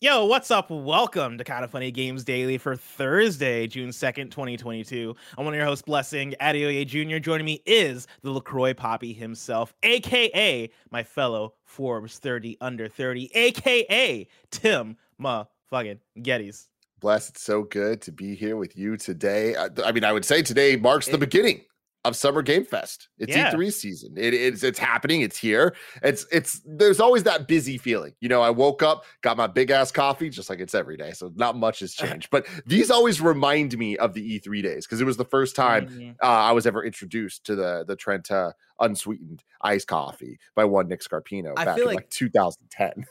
Yo, what's up? Welcome to Kind of Funny Games Daily for Thursday, June 2nd, 2022. I'm one of your hosts, Blessing Adeoye Jr. Joining me is the LaCroix Poppy himself, aka my fellow Forbes 30 under 30, aka Tim motherfucking Gettys. Bless, it's so good to be here with you today. I, I mean, I would say today marks the beginning of Summer Game Fest. It's Yeah. E3 season. It, it's it's happening. It's here. It's it's there's always that busy feeling. You know, I woke up, got my big ass coffee, just like it's every day. So not much has changed. But these always remind me of the E3 days because it was the first time Mhm. uh, I was ever introduced to the the Trenta unsweetened iced coffee by one Nick Scarpino I back feel in like- like 2010.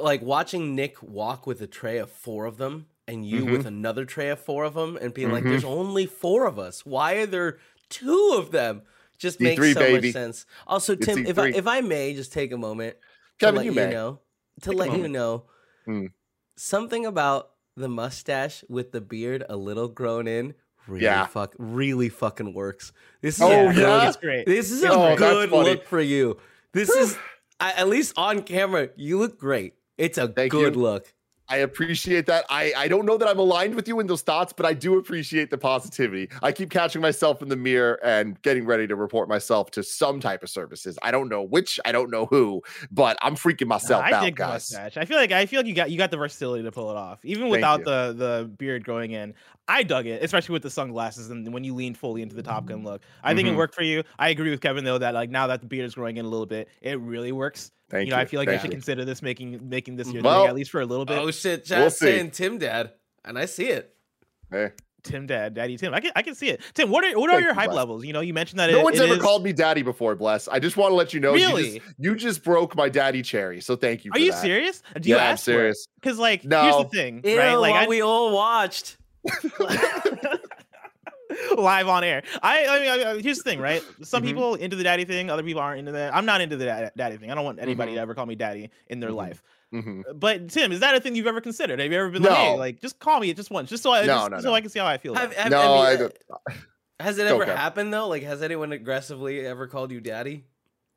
like watching Nick walk with a tray of four of them and you Mhm. with another tray of four of them and being like, Mhm. there's only four of us. Why are there two of them? Just makes E3, so baby. much sense. Also, It's Tim, if I, E3. if I may just take a moment Kevin, to let you you, know, to Take let you know Mm. something about the mustache with the beard a little grown in really Yeah. fuck really fucking works. This is Oh, a yeah? good, It's great. this is a Oh, good look for you. This is I, at least on camera, you look great. It's a Thank good you. look. I appreciate that. I, I don't know that I'm aligned with you in those thoughts, but I do appreciate the positivity. I keep catching myself in the mirror and getting ready to report myself to some type of services. I don't know which, I don't know who, but I'm freaking myself I out, guys. mustache. I feel like I feel like you got you got the versatility to pull it off, even without the the beard growing in. I dug it, especially with the sunglasses and when you lean fully into the Top Gun look. I think Mhm. it worked for you. I agree with Kevin though that like now that the beard is growing in a little bit, it really works. Thank you you. know, I feel like Thank you should you. consider this making making this your Well- thing at least for a little bit. Oh shit, We'll chat's saying Tim Dad, and I see it. Hey, Tim Dad, Daddy Tim. I can I can see it. Tim, what are what are Thank your you, hype Bless. levels? You know, you mentioned that no it, one's it ever is- called me daddy before, bless. I just want to let you know you, Really? just, you just broke my daddy cherry. So thank you. Are for you that. serious? Do you Yeah, I'm ask for it? serious. Because like here's the thing, Ew, right? Like I, we all watched. live on air. I, I mean, I, I- here's the thing, right? Some Mhm. people into the daddy thing, other people aren't into that. I'm not into the da- daddy thing. I don't want anybody Mhm. to ever call me daddy in their Mhm. life. Mhm. But Tim, is that a thing you've ever considered? Have you ever been like, hey, like just call me it just once, just so I No, just, no, so no. I can see how I feel. Have, have, No, I mean, I uh, don't- has it ever Kev. happened though? Like, has anyone aggressively ever called you daddy?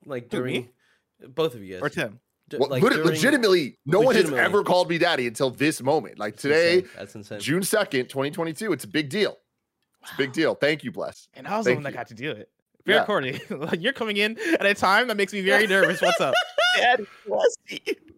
Like during me? both of you guys, or Tim. Well, like during- legitimately, no one has ever called me daddy until this moment. Like That's today, insane. That's insane. June 2nd, 2022. It's a big deal. It's a big deal. Thank you, Bless. And I was the Thank one that got to do it. Very Yeah. corny. like you're coming in at a time that makes me very nervous. What's up? Daddy.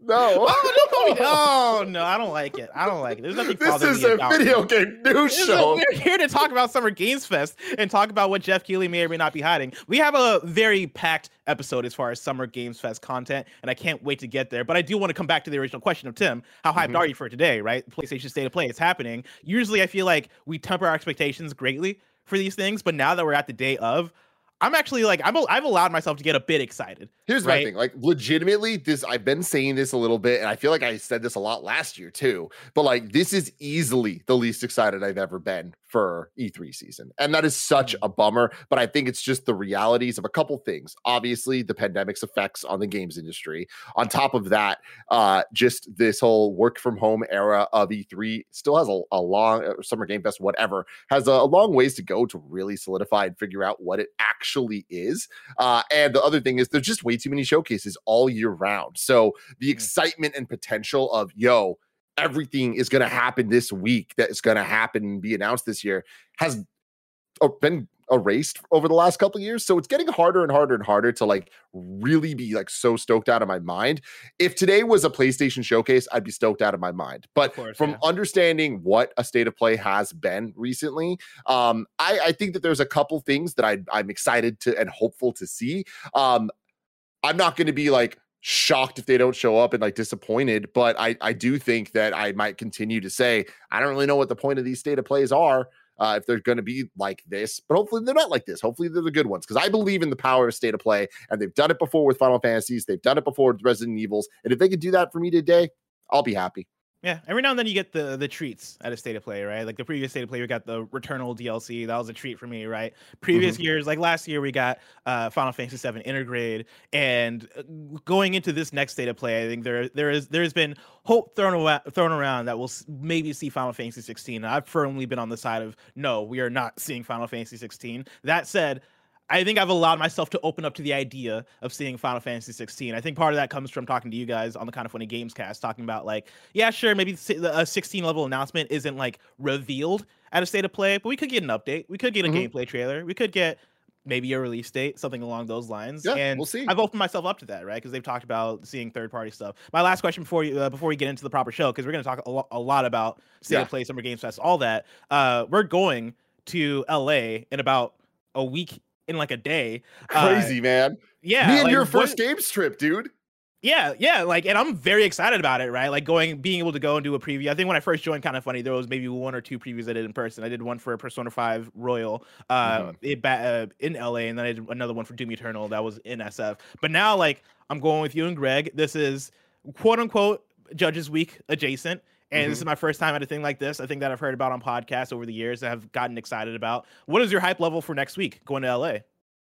No. Oh, me. Oh no, I don't like it. I don't like it. There's nothing. this is me a video it. game news This is a- show. We're here to talk about Summer Games Fest and talk about what Geoff Keighley may or may not be hiding. We have a very packed episode as far as Summer Games Fest content, and I can't wait to get there. But I do want to come back to the original question of Tim: How hyped Mhm. are you for today? Right, PlayStation State of Play is happening. Usually, I feel like we temper our expectations greatly for these things, but now that we're at the day of, I'm actually like I'm I've allowed myself to get a bit excited. Here's right. my thing. Like, legitimately, this I've been saying this a little bit, and I feel like I said this a lot last year too. But like, this is easily the least excited I've ever been for E3 season. And that is such Mhm. a bummer. But I think it's just the realities of a couple things. Obviously, the pandemic's effects on the games industry. On top of that, uh, just this whole work from home era of E3 still has a, a long uh, summer game fest, whatever, has a, a long ways to go to really solidify and figure out what it actually is. Uh, and the other thing is there's just way too many showcases all year round. So the Mhm. excitement and potential of yo, everything is going to happen this week that is going to happen and be announced this year has been erased over the last couple of years. So it's getting harder and harder and harder to like really be like so stoked out of my mind. If today was a playstation showcase i'd be stoked out of my mind. But course, from yeah. understanding what a state of play has been recently um i i think that there's a couple things that I, i'm excited to and hopeful to see. Um i'm not going to be like shocked if they don't show up and like disappointed but i i do think that i might continue to say i don't really know what the point of these state of plays are uh, if they're going to be like this, but hopefully they're not like this. Hopefully they're the good ones because I believe in the power of state of play, and they've done it before with Final Fantasies. They've done it before with Resident Evils, and if they could do that for me today, I'll be happy. Yeah, every now and then you get the the treats at a state of play, right? Like the previous state of play, we got the Returnal DLC. That was a treat for me, right? Previous years, like last year, we got uh, Final Fantasy VII Intergrade, and uh, going into this next state of play, I think there there is there has been hope thrown around, thrown around that we'll maybe see Final Fantasy 16. I've firmly been on the side of no, we are not seeing Final Fantasy 16. That said. I think I've allowed myself to open up to the idea of seeing Final Fantasy 16. I think part of that comes from talking to you guys on the kind of funny games cast, talking about like, yeah, sure, maybe a 16 level announcement isn't like revealed at a state of play, but we could get an update. We could get a mm-hmm. gameplay trailer. We could get maybe a release date, something along those lines. Yeah, and we'll see. I've opened myself up to that, right? Because they've talked about seeing third party stuff. My last question before you, uh, before we get into the proper show, because we're going to talk a, lo- a, lot about state yeah. of play, Summer Games Fest, all that. Uh, we're going to LA in about a week in like a day. Crazy uh, man. Yeah, me and like, your first what, games trip, dude. Yeah, yeah, like, and I'm very excited about it, right? Like going, being able to go and do a preview. I think when I first joined, kind of funny, there was maybe one or two previews I did in person. I did one for Persona Five Royal, uh, mm-hmm. it, uh, in LA, and then I did another one for Doom Eternal that was in SF. But now, like, I'm going with you and Greg. This is quote unquote Judges Week adjacent. And mm-hmm. this is my first time at a thing like this. I think that I've heard about on podcasts over the years that I've gotten excited about. What is your hype level for next week going to LA?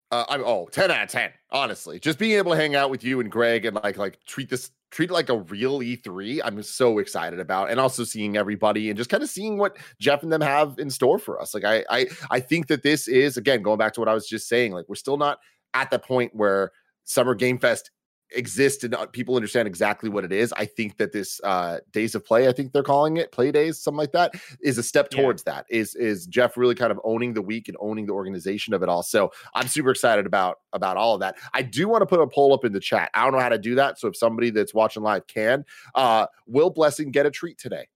Uh, I'm oh 10 out of 10, honestly. Just being able to hang out with you and Greg and like like treat this treat it like a real E3. I'm so excited about and also seeing everybody and just kind of seeing what Jeff and them have in store for us. Like I I I think that this is again going back to what I was just saying, like we're still not at the point where Summer Game Fest exist and uh, people understand exactly what it is. I think that this uh days of play, I think they're calling it play days, something like that, is a step towards yeah. that. Is is Jeff really kind of owning the week and owning the organization of it all? So I'm super excited about about all of that. I do want to put a poll up in the chat. I don't know how to do that. So if somebody that's watching live can, uh will Blessing get a treat today?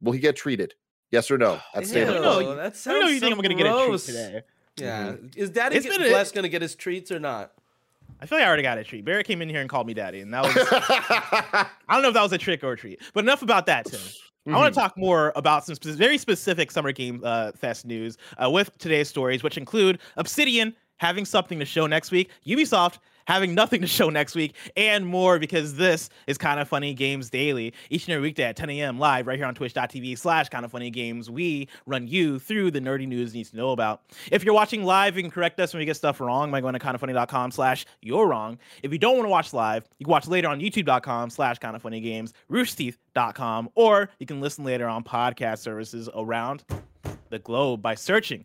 Will he get treated? Yes or no? That's Ew, no, that sounds I know you so think I'm gonna get a treat today. Yeah. Mm-hmm. Is Daddy it's get, Bless going to get his treats or not? I feel like I already got a treat. Barrett came in here and called me daddy, and that was I don't know if that was a trick or a treat. But enough about that, Tim. Mm-hmm. I want to talk more about some very specific Summer Game uh, Fest news uh, with today's stories, which include Obsidian having something to show next week, Ubisoft having nothing to show next week, and more because this is Kind of Funny Games Daily. Each and every weekday at 10 a.m. live right here on twitch.tv slash kind of funny games. We run you through the nerdy news you need to know about. If you're watching live, you can correct us when we get stuff wrong by going to kindoffunny.com slash you're wrong. If you don't want to watch live, you can watch later on youtube.com slash kind of funny games, roosterteeth.com, or you can listen later on podcast services around the globe by searching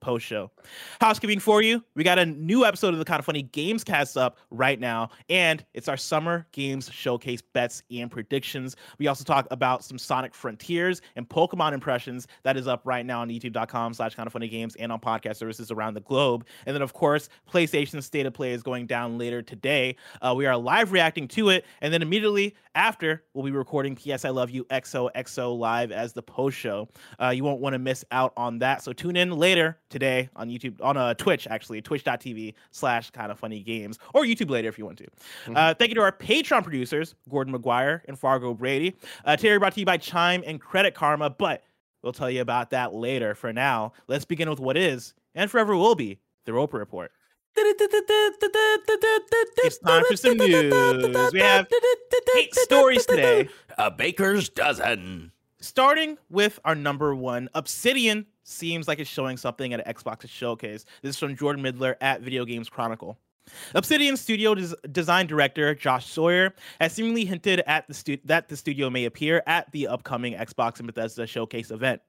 post show. Housekeeping for you, we got a new episode of the Kind of Funny Games cast up right now, and it's our Summer Games Showcase bets and predictions. We also talk about some Sonic Frontiers and Pokemon impressions that is up right now on youtube.com slash kind of funny games and on podcast services around the globe. And then, of course, PlayStation State of Play is going down later today. Uh, we are live reacting to it, and then immediately after, we'll be recording PS I Love You XOXO live as the post show. Uh, you won't want to miss out on that that. So tune in later today on YouTube, on uh, Twitch, actually, twitch.tv slash kind of funny games, or YouTube later if you want to. Mm-hmm. Uh, thank you to our Patreon producers, Gordon McGuire and Fargo Brady. Uh, Terry brought to you by Chime and Credit Karma, but we'll tell you about that later. For now, let's begin with what is and forever will be the Roper Report. It's time for some news. We have eight stories today. A baker's dozen. Starting with our number one, Obsidian seems like it's showing something at an Xbox showcase. This is from Jordan Middler at Video Games Chronicle. Obsidian Studio des- design director Josh Sawyer has seemingly hinted at the stu- that the studio may appear at the upcoming Xbox and Bethesda showcase event.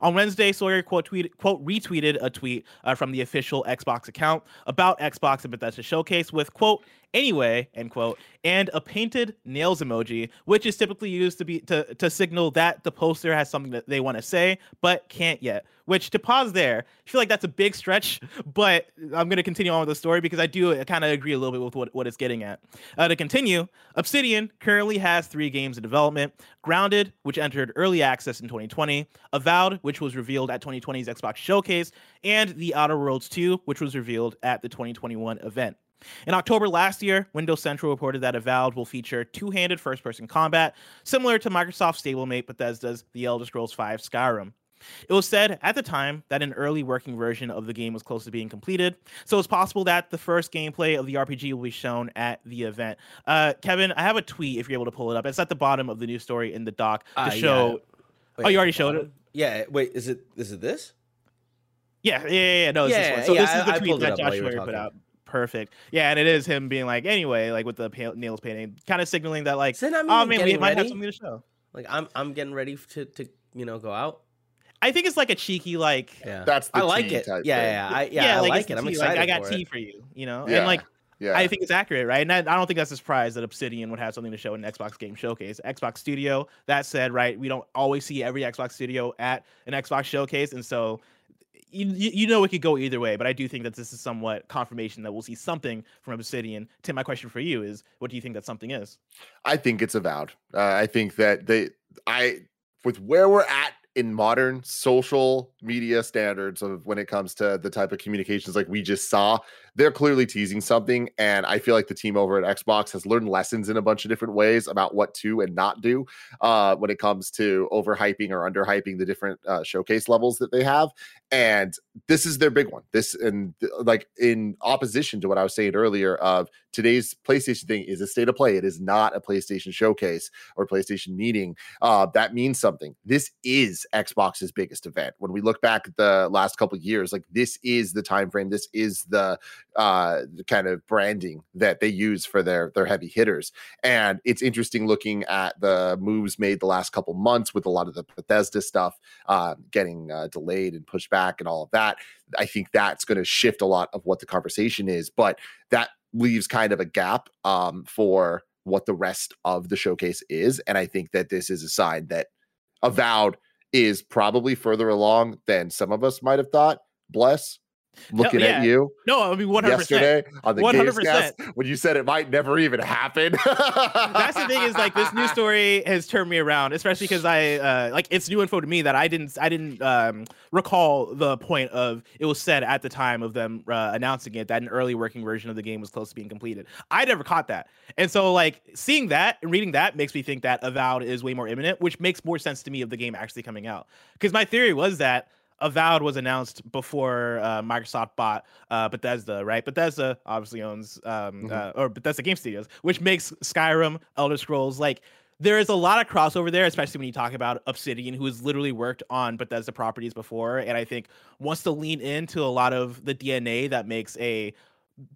On Wednesday, Sawyer quote, tweet, quote retweeted a tweet uh, from the official Xbox account about Xbox and Bethesda showcase with quote anyway end quote and a painted nails emoji, which is typically used to be to to signal that the poster has something that they want to say but can't yet. Which to pause there, I feel like that's a big stretch, but I'm to continue on with the story because I do kind of agree a little bit with what, what it's getting at. Uh, to continue, Obsidian currently has three games in development Grounded, which entered early access in 2020, Avowed, which was revealed at 2020's Xbox Showcase, and The Outer Worlds 2, which was revealed at the 2021 event. In October last year, Windows Central reported that Avowed will feature two handed first person combat, similar to Microsoft's stablemate Bethesda's The Elder Scrolls V Skyrim. It was said at the time that an early working version of the game was close to being completed, so it's possible that the first gameplay of the RPG will be shown at the event. Uh, Kevin, I have a tweet if you're able to pull it up. It's at the bottom of the news story in the doc to uh, show. Yeah. Wait, oh, you already showed it. Yeah. Wait, is it is it this? Yeah, yeah, yeah. yeah. No, it's this Yeah, one. So yeah, this is the I tweet that Josh Schroeder put out. Perfect. Yeah, and it is him being like, anyway, like with the pale, nails painting, kind of signaling that, like, So that oh means man, we getting might have something to show. Like I'm I'm getting ready to to you know go out. I think it's like a cheeky, like, Yeah, That's the I like it. Yeah, type yeah, thing. yeah, I, yeah, I like, like it. I'm tea, excited Like, I got for tea it. for you, you know, Yeah. and like, Yeah. I think it's accurate, right? And I, I don't think that's a surprise that Obsidian would have something to show in an Xbox Game Showcase. Xbox Studio, that said, right, we don't always see every Xbox Studio at an Xbox Showcase, and so you, you know it could go either way. But I do think that this is somewhat confirmation that we'll see something from Obsidian. Tim, my question for you is, what do you think that something is? I think it's avowed. Uh, I think that they, I, with where we're at in modern social media standards of when it comes to the type of communications like we just saw, they're clearly teasing something. And I feel like the team over at Xbox has learned lessons in a bunch of different ways about what to and not do uh, when it comes to overhyping or underhyping the different uh, showcase levels that they have. And this is their big one. This and like in opposition to what I was saying earlier of today's PlayStation thing is a state of play. It is not a PlayStation showcase or PlayStation meeting. Uh, that means something. This is Xbox's biggest event. When we look back at the last couple years, like this is the time frame. This is the uh kind of branding that they use for their their heavy hitters. And it's interesting looking at the moves made the last couple months with a lot of the Bethesda stuff uh, getting delayed and pushed back and all of that. I think that's going to shift a lot of what the conversation is, but that leaves kind of a gap um, for what the rest of the showcase is. And I think that this is a sign that Avowed is probably further along than some of us might have thought. Bless. Looking yeah. at you No, I mean one hundred percent. yesterday on the 100%. Gamescast when you said it might never even happen. That's the thing is like this news story has turned me around, especially because I uh, like it's new info to me that I didn't I didn't um, recall the point of it was said at the time of them uh, announcing it that an early working version of the game was close to being completed. I never caught that, and so like seeing that and reading that makes me think that Avowed is way more imminent, which makes more sense to me of the game actually coming out. Because my theory was that Avowed was announced before uh, Microsoft bought uh, Bethesda, right? Bethesda obviously owns, um, Mhm. uh, or Bethesda Game Studios, which makes Skyrim, Elder Scrolls. Like, there is a lot of crossover there, especially when you talk about Obsidian, who has literally worked on Bethesda properties before, and I think wants to lean into a lot of the DNA that makes a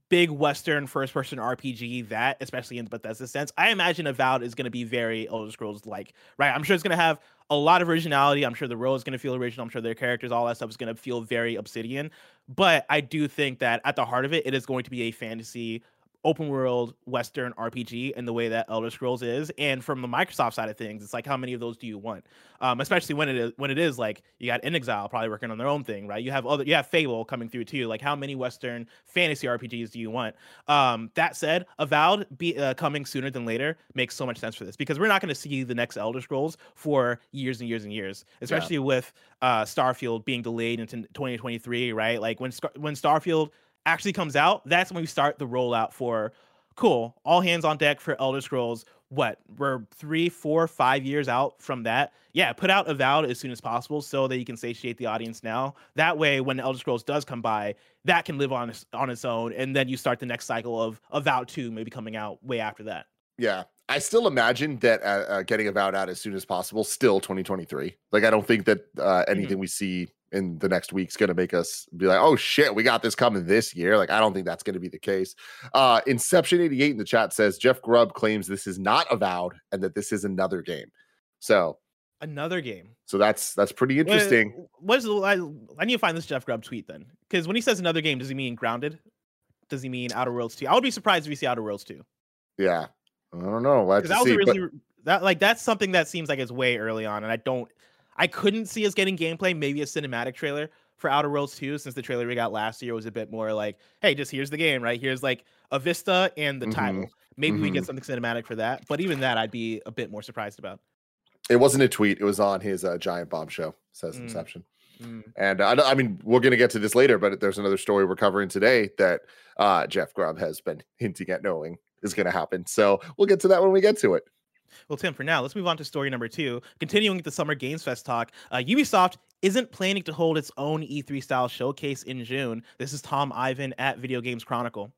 big Western first person RPG that, especially in the Bethesda sense. I imagine Avowed is going to be very Elder Scrolls like, right? I'm sure it's going to have a lot of originality. I'm sure the role is going to feel original. I'm sure their characters, all that stuff is going to feel very Obsidian. But I do think that at the heart of it, it is going to be a fantasy open world Western RPG in the way that Elder Scrolls is. And from the Microsoft side of things, it's like how many of those do you want? Um, especially when it is when it is like you got inXile probably working on their own thing, right? You have other you have Fable coming through too. Like how many Western fantasy RPGs do you want? Um, that said, Avowed be uh, coming sooner than later makes so much sense for this because we're not going to see the next Elder Scrolls for years and years and years, especially with uh, Starfield being delayed into 2023, right? Like when when Starfield actually comes out, that's when we start the rollout for cool, all hands on deck for Elder Scrolls. What we're three, four, five years out from that. Yeah, put out Avowed as soon as possible so that you can satiate the audience now. That way, when Elder Scrolls does come by, that can live on its, on its own, and then you start the next cycle of Avowed two maybe coming out way after that. Yeah. I still imagine that uh, uh, getting Avowed out as soon as possible, still 2023. Like, I don't think that uh, anything we see in the next week's going to make us be like, oh shit, we got this coming this year. Like, I don't think that's going to be the case. Uh, Inception 88 in the chat says Jeff Grubb claims this is not Avowed and that this is another game. So, Another game. so that's that's pretty What- interesting. What is I, I need to find this Jeff Grubb tweet then, because when he says another game, does he mean Grounded? Does he mean Outer Worlds two? I would be surprised if we see Outer Worlds two. Yeah. I don't know. We'll that was see. a but- that like that's something that seems like it's way early on, and I don't, I couldn't see us getting gameplay, maybe a cinematic trailer for Outer Worlds 2, since the trailer we got last year was a bit more like, hey, just here's the game, right? Here's like a vista and the Mhm. title. Maybe we Mhm. get something cinematic for that, but even that, I'd be a bit more surprised about. it wasn't a tweet. It was on his uh, Giant Bomb show, says Mm. Inception. Mm. And I, I mean, we're going to get to this later, but there's another story we're covering today that uh, Jeff Grubb has been hinting at knowing is going to happen. So we'll get to that when we get to it. Well, Tim, for now, let's move on to story number two. Continuing the Summer Games Fest talk, uh, Ubisoft isn't planning to hold its own E3 style showcase in June. This is Tom Ivan at Video Games Chronicle.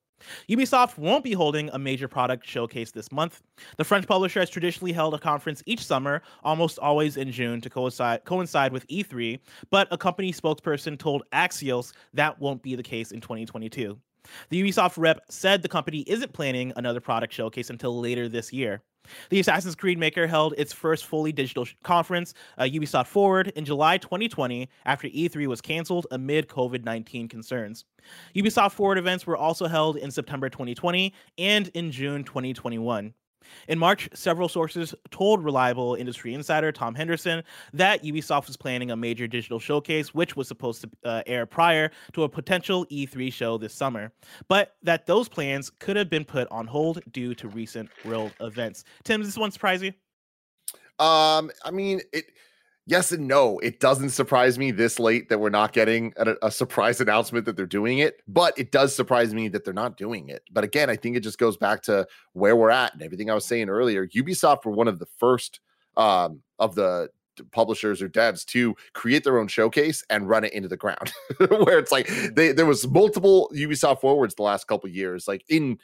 Ubisoft won't be holding a major product showcase this month. The French publisher has traditionally held a conference each summer, almost always in June, to coincide, coincide with E3, but a company spokesperson told Axios that won't be the case in 2022. The Ubisoft rep said the company isn't planning another product showcase until later this year. The Assassin's Creed maker held its first fully digital conference, uh, Ubisoft Forward, in July 2020 after E3 was canceled amid COVID 19 concerns. Ubisoft Forward events were also held in September 2020 and in June 2021. In March, several sources told reliable industry insider Tom Henderson that Ubisoft was planning a major digital showcase, which was supposed to uh, air prior to a potential E3 show this summer, but that those plans could have been put on hold due to recent world events. Tim, does this one surprise you? Um, I mean, it yes and no. It doesn't surprise me this late that we're not getting a, a, surprise announcement that they're doing it, but it does surprise me that they're not doing it. But again, I think it just goes back to where we're at and everything I was saying earlier. Ubisoft were one of the first um, of the publishers or devs to create their own showcase and run it into the ground where it's like they there was multiple ubisoft forwards the last couple years like in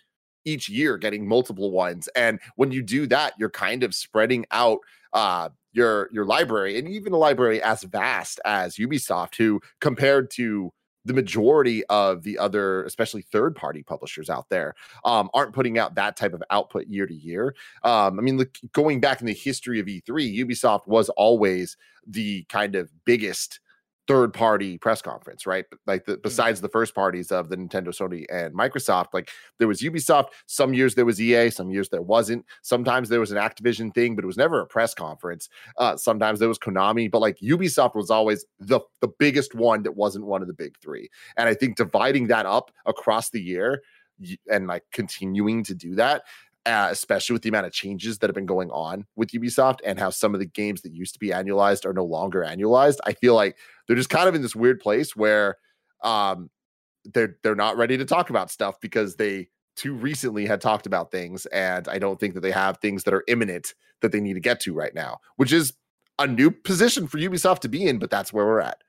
each year getting multiple ones and when you do that you're kind of spreading out uh your your library and even a library as vast as Ubisoft, who compared to the majority of the other, especially third party publishers out there, um, aren't putting out that type of output year to year. Um, I mean, look, going back in the history of E3, Ubisoft was always the kind of biggest third party press conference, right? Like the, mm. besides the first parties of the Nintendo, Sony, and Microsoft, like there was Ubisoft. Some years there was EA, some years there wasn't. Sometimes there was an Activision thing, but it was never a press conference. Uh, sometimes there was Konami, but like Ubisoft was always the the biggest one that wasn't one of the big three. And I think dividing that up across the year and like continuing to do that uh, especially with the amount of changes that have been going on with Ubisoft and how some of the games that used to be annualized are no longer annualized. I feel like they're just kind of in this weird place where um, they're they're not ready to talk about stuff because they too recently had talked about things, and I don't think that they have things that are imminent that they need to get to right now, which is a new position for Ubisoft to be in. But that's where we're at.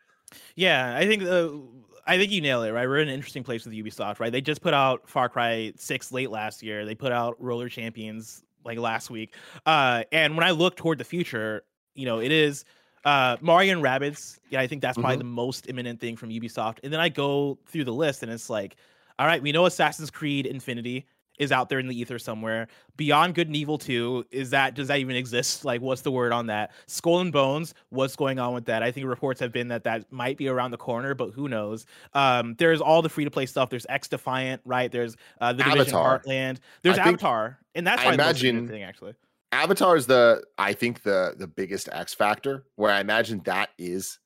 Yeah, I think the I think you nail it, right? We're in an interesting place with Ubisoft, right? They just put out Far Cry 6 late last year. They put out Roller Champions like last week. Uh, and when I look toward the future, you know, it is uh Mario and Rabbids. Yeah, I think that's probably mm-hmm. the most imminent thing from Ubisoft. And then I go through the list and it's like, all right, we know Assassin's Creed Infinity is out there in the ether somewhere. Beyond Good and Evil 2, is that does that even exist? Like, what's the word on that? Skull and Bones, what's going on with that? I think reports have been that that might be around the corner, but who knows? Um, there's all the free to play stuff. There's XDefiant, right? There's uh, the Division Avatar. Heartland. There's I Avatar, and that's I imagine thing actually. Avatar is the I think the the biggest X factor where I imagine that is,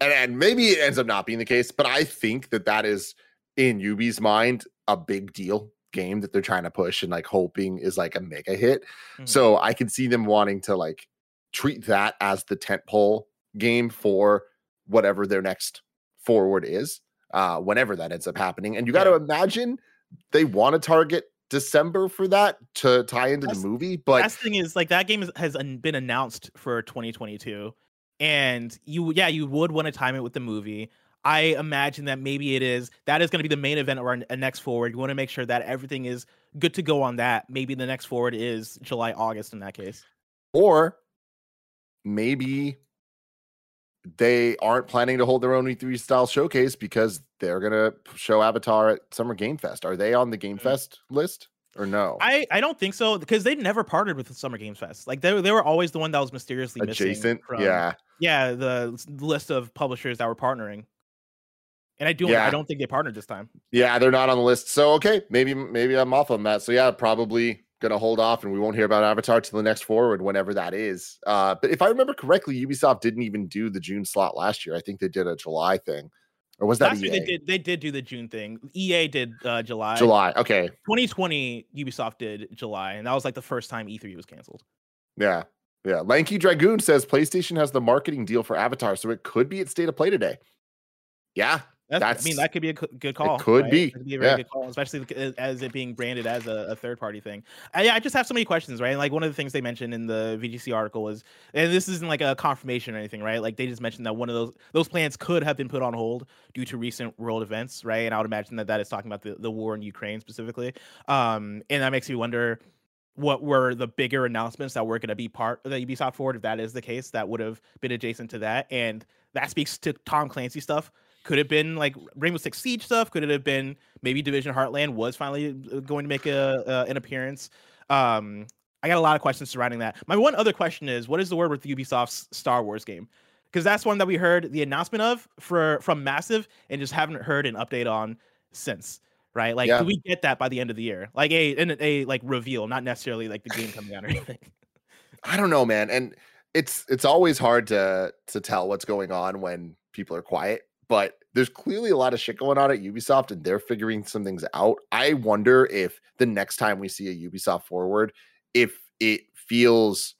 and, and maybe it ends up not being the case, but I think that that is in Ubi's mind a big deal game that they're trying to push and like hoping is like a mega hit. Mm-hmm. So I can see them wanting to like treat that as the tentpole game for whatever their next forward is, uh, whenever that ends up happening. And you got to yeah. imagine they want to target December for that to tie into that's, the movie. But last thing is like that game has been announced for 2022, and you yeah you would want to time it with the movie. I imagine that maybe it is that is going to be the main event or a next forward. You want to make sure that everything is good to go on that. Maybe the next forward is July, August in that case. Or maybe they aren't planning to hold their own E3 style showcase because they're going to show Avatar at Summer Game Fest. Are they on the Game mm. Fest list? Or no, I, I don't think so because they've never partnered with the Summer Games Fest. Like they, they were always the one that was mysteriously adjacent. From, yeah, yeah, the list of publishers that were partnering. And I do yeah. I don't think they partnered this time. Yeah, they're not on the list. So okay, maybe maybe I'm off on that. So yeah, probably gonna hold off and we won't hear about Avatar till the next forward, whenever that is. Uh, but if I remember correctly, Ubisoft didn't even do the June slot last year. I think they did a July thing. Or was that last EA? they did they did do the June thing. EA did uh, July. July, okay. 2020 Ubisoft did July, and that was like the first time E3 was canceled. Yeah. Yeah. Lanky Dragoon says PlayStation has the marketing deal for Avatar, so it could be at state of play today. Yeah, That's, That's I mean, that could be a good call. could right? be, could be a very yeah. good call, especially as it being branded as a, a third party thing. I, I just have so many questions, right? Like one of the things they mentioned in the VGC article was, and this isn't like a confirmation or anything, right? Like they just mentioned that one of those those plans could have been put on hold due to recent world events, right? And I would imagine that that is talking about the, the war in Ukraine specifically. Um, and that makes me wonder what were the bigger announcements that were going to be part of the Ubisoft Forward, if that is the case, that would have been adjacent to that. And that speaks to Tom Clancy stuff. Could have been like Rainbow Six Siege stuff. Could it have been maybe Division Heartland was finally uh, going to make a uh, an appearance? Um, I got a lot of questions surrounding that. My one other question is, what is the word with Ubisoft's Star Wars game? Because that's one that we heard the announcement of for from Massive and just haven't heard an update on since. Right? Like, Yeah. do we get that by the end of the year? Like a a, a like reveal, not necessarily like the game coming out or anything. I don't know, man. And it's it's always hard to to tell what's going on when people are quiet, but there's clearly a lot of shit going on at Ubisoft and they're figuring some things out. I wonder if the next time we see a Ubisoft forward, if it feels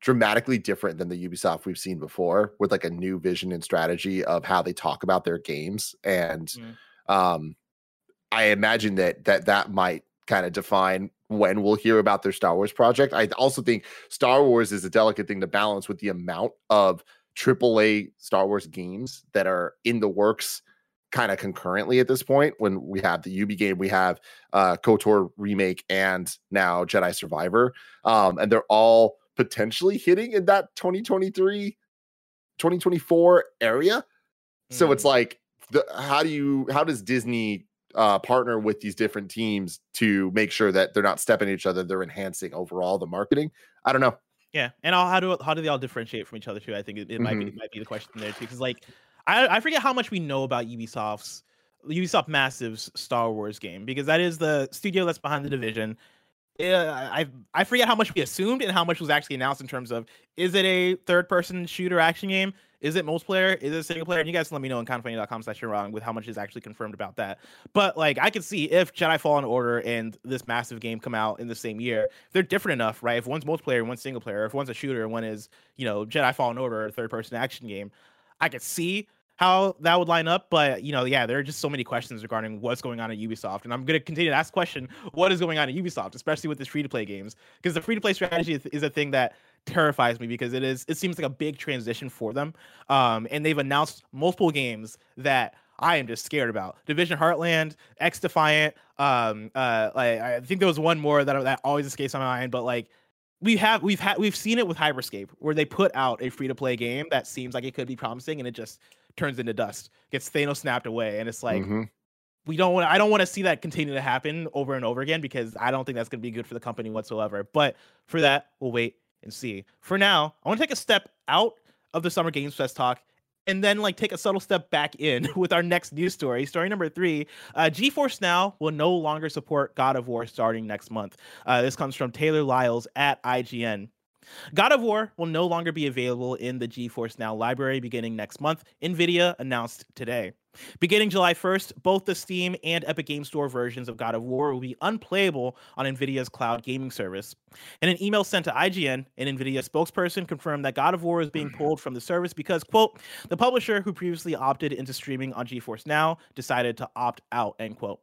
dramatically different than the Ubisoft we've seen before with like a new vision and strategy of how they talk about their games and Mm. um I imagine that that that might kind of define when we'll hear about their Star Wars project. I also think Star Wars is a delicate thing to balance with the amount of AAA Star Wars games that are in the works kind of concurrently at this point when we have the Ubi game, we have uh KOTOR remake and now Jedi Survivor. Um and they're all potentially hitting in that 2023 2024 area. So it's Mm. like the how do you how does Disney uh partner with these different teams to make sure that they're not stepping each other, they're enhancing overall the marketing? I don't know. Yeah, and all, how do how do they all differentiate from each other too? I think it, it might be Mm-hmm. might be the question there too, because like I I forget how much we know about Ubisoft's Ubisoft Massive's Star Wars game because that is the studio that's behind the division. Yeah, I I forget how much we assumed and how much was actually announced in terms of is it a third person shooter action game? Is it multiplayer? Is it single player? And you guys let me know on kindoffunny.com slash you're wrong with how much is actually confirmed about that. But like I could see if Jedi Fallen Order and this massive game come out in the same year, they're different enough, right? If one's multiplayer and one's single player, if one's a shooter and one is, you know, Jedi Fallen Order, a third person action game, I could see how that would line up. But you know, yeah, there are just so many questions regarding what's going on at Ubisoft. And I'm gonna continue to ask the question, what is going on at Ubisoft, especially with this free to play games? Because the free to play strategy is a thing that terrifies me because it is it seems like a big transition for them. Um, and they've announced multiple games that I am just scared about. Division Heartland, XDefiant. Um, uh, like I think there was one more that that always escapes my mind, but like we have we've had we've seen it with Hyperscape where they put out a free to play game that seems like it could be promising and it just turns into dust, gets Thanos snapped away, and it's like Mhm. we don't want I don't want to see that continue to happen over and over again because I don't think that's going to be good for the company whatsoever. But for that, we'll wait and see. For now, I want to take a step out of the Summer Games Fest talk and then like take a subtle step back in with our next news story. Story number three: uh, GeForce Now will no longer support God of War starting next month. Uh, this comes from Taylor Lyles at IGN. God of War will no longer be available in the GeForce Now library beginning next month, NVIDIA announced today. Beginning July 1st, both the Steam and Epic Game Store versions of God of War will be unplayable on NVIDIA's cloud gaming service. In an email sent to IGN, an NVIDIA spokesperson confirmed that God of War is being mm. pulled from the service because, quote, the publisher who previously opted into streaming on GeForce Now decided to opt out, end quote.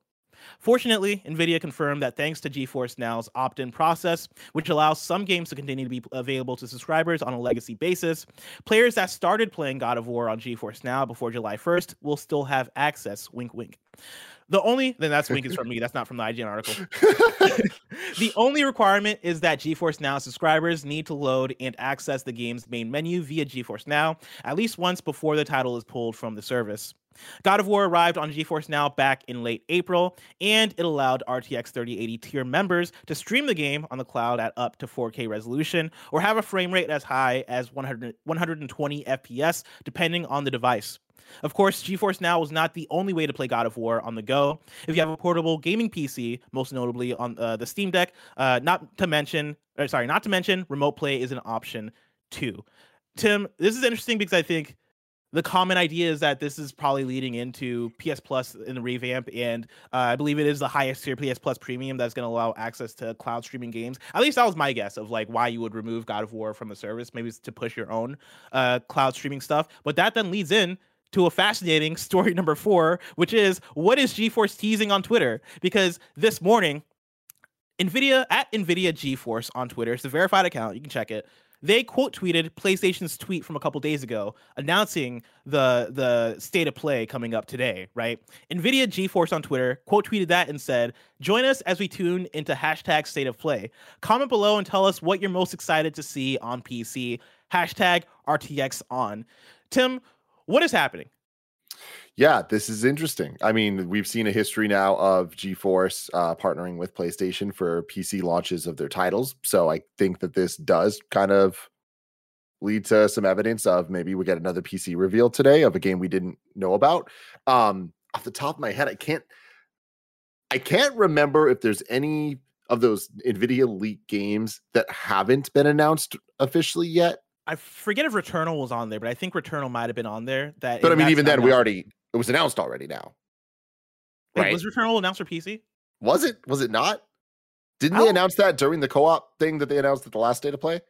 Fortunately, NVIDIA confirmed that thanks to GeForce Now's opt in process, which allows some games to continue to be available to subscribers on a legacy basis, players that started playing God of War on GeForce Now before July 1st will still have access. Wink, wink. The only, then that's wink is from me, that's not from the IGN article. the only requirement is that GeForce Now subscribers need to load and access the game's main menu via GeForce Now at least once before the title is pulled from the service. God of War arrived on GeForce Now back in late April, and it allowed RTX 3080 tier members to stream the game on the cloud at up to 4K resolution or have a frame rate as high as 100, 120 FPS, depending on the device. Of course, GeForce Now is not the only way to play God of War on the go. If you have a portable gaming PC, most notably on uh, the Steam Deck, uh, not to mention, or sorry, not to mention, remote play is an option too. Tim, this is interesting because I think the common idea is that this is probably leading into PS Plus in the revamp, and uh, I believe it is the highest tier PS Plus Premium that's going to allow access to cloud streaming games. At least that was my guess of like why you would remove God of War from the service. Maybe to push your own uh, cloud streaming stuff. But that then leads in to a fascinating story number four, which is what is GeForce teasing on Twitter? Because this morning, NVIDIA at NVIDIA GeForce on Twitter, it's a verified account, you can check it. They quote tweeted PlayStation's tweet from a couple days ago announcing the the state of play coming up today, right? NVIDIA GeForce on Twitter quote tweeted that and said, Join us as we tune into hashtag state of play. Comment below and tell us what you're most excited to see on PC. Hashtag RTX on. Tim, what is happening? Yeah, this is interesting. I mean, we've seen a history now of GeForce uh, partnering with PlayStation for PC launches of their titles. So I think that this does kind of lead to some evidence of maybe we get another PC reveal today of a game we didn't know about. Um, off the top of my head, I can't I can't remember if there's any of those Nvidia leak games that haven't been announced officially yet. I forget if Returnal was on there, but I think Returnal might have been on there. That, but I mean, even then, we already it was announced already. Now, Wait, right? Was Returnal announced for PC? Was it? Was it not? Didn't they announce that during the co-op thing that they announced at the last day to play?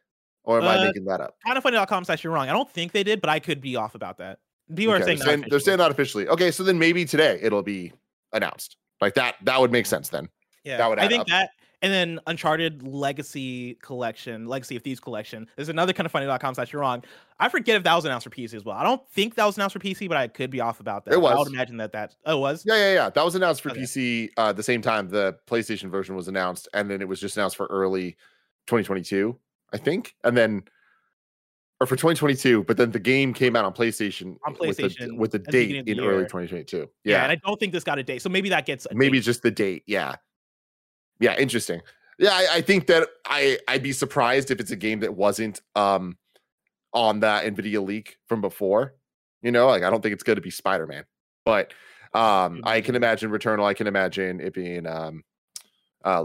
Or am uh, I making that up? Kind of funny.com is actually wrong. I don't think they did, but I could be off about that. People okay, are saying, they're saying, they're saying not officially. Okay, so then maybe today it'll be announced. Like that, that would make sense then. Yeah, that would. I think up. that and then Uncharted Legacy Collection, Legacy of Thieves Collection. There's another kind of funny.com slash you're wrong. I forget if that was announced for PC as well. I don't think that was announced for PC, but I could be off about that. It was. I would imagine that that oh, it was. Yeah, yeah, yeah. That was announced for okay. PC uh, the same time the PlayStation version was announced, and then it was just announced for early 2022, I think, and then or for 2022, but then the game came out on PlayStation on PlayStation with the, with the date in early 2022. Yeah. yeah, and I don't think this got a date, so maybe that gets maybe date. just the date. Yeah, yeah, interesting. Yeah, I, I, think that I I'd be surprised if it's a game that wasn't um on that Nvidia leak from before. You know, like I don't think it's going to be Spider Man, but um I can imagine Returnal. I can imagine it being um uh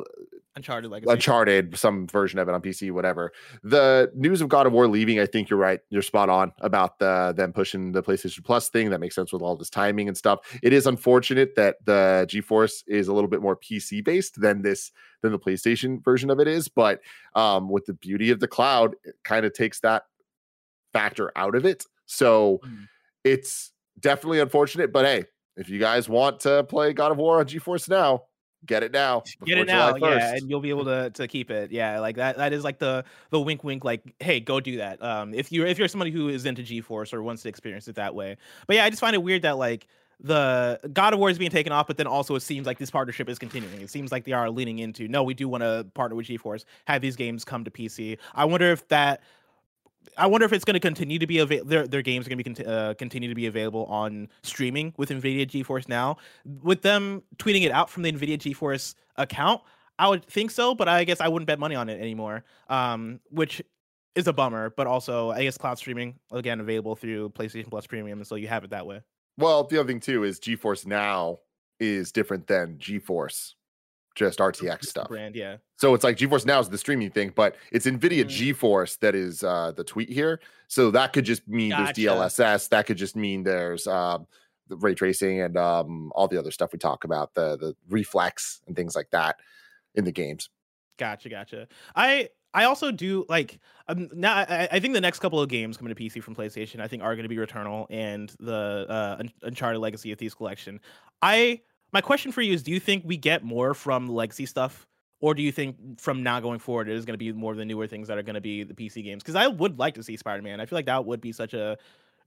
Uncharted Legacy. Uncharted, some version of it on PC, whatever. The news of God of War leaving, I think you're right. You're spot on about the them pushing the PlayStation Plus thing. That makes sense with all this timing and stuff. It is unfortunate that the GeForce is a little bit more PC based than this than the PlayStation version of it is, but um, with the beauty of the cloud, it kind of takes that factor out of it. So mm. it's definitely unfortunate. But hey, if you guys want to play God of War on GeForce now, get it now. Get it now, yeah, and you'll be able to to keep it. Yeah, like that. That is like the the wink, wink. Like, hey, go do that. Um, if you're if you're somebody who is into GeForce or wants to experience it that way. But yeah, I just find it weird that like the God of War is being taken off, but then also it seems like this partnership is continuing. It seems like they are leaning into no, we do want to partner with GeForce, have these games come to PC. I wonder if that I wonder if it's going to continue to be available. Their their games are going to be con- uh, continue to be available on streaming with Nvidia GeForce now. With them tweeting it out from the Nvidia GeForce account, I would think so, but I guess I wouldn't bet money on it anymore. Um, which is a bummer, but also I guess cloud streaming again available through PlayStation Plus Premium, so you have it that way. Well, the other thing too is GeForce Now is different than GeForce just RTX stuff. Brand, yeah. So it's like GeForce Now is the streaming thing, but it's NVIDIA mm. GeForce that is uh, the tweet here. So that could just mean gotcha. there's DLSS. That could just mean there's um, the ray tracing and um, all the other stuff we talk about, the the reflex and things like that in the games. Gotcha, gotcha. I I also do like um, now. I, I, think the next couple of games coming to PC from PlayStation, I think, are going to be Returnal and the uh, Uncharted Legacy of Thieves collection. I my question for you is: Do you think we get more from legacy stuff, or do you think from now going forward it is going to be more of the newer things that are going to be the PC games? Because I would like to see Spider Man. I feel like that would be such a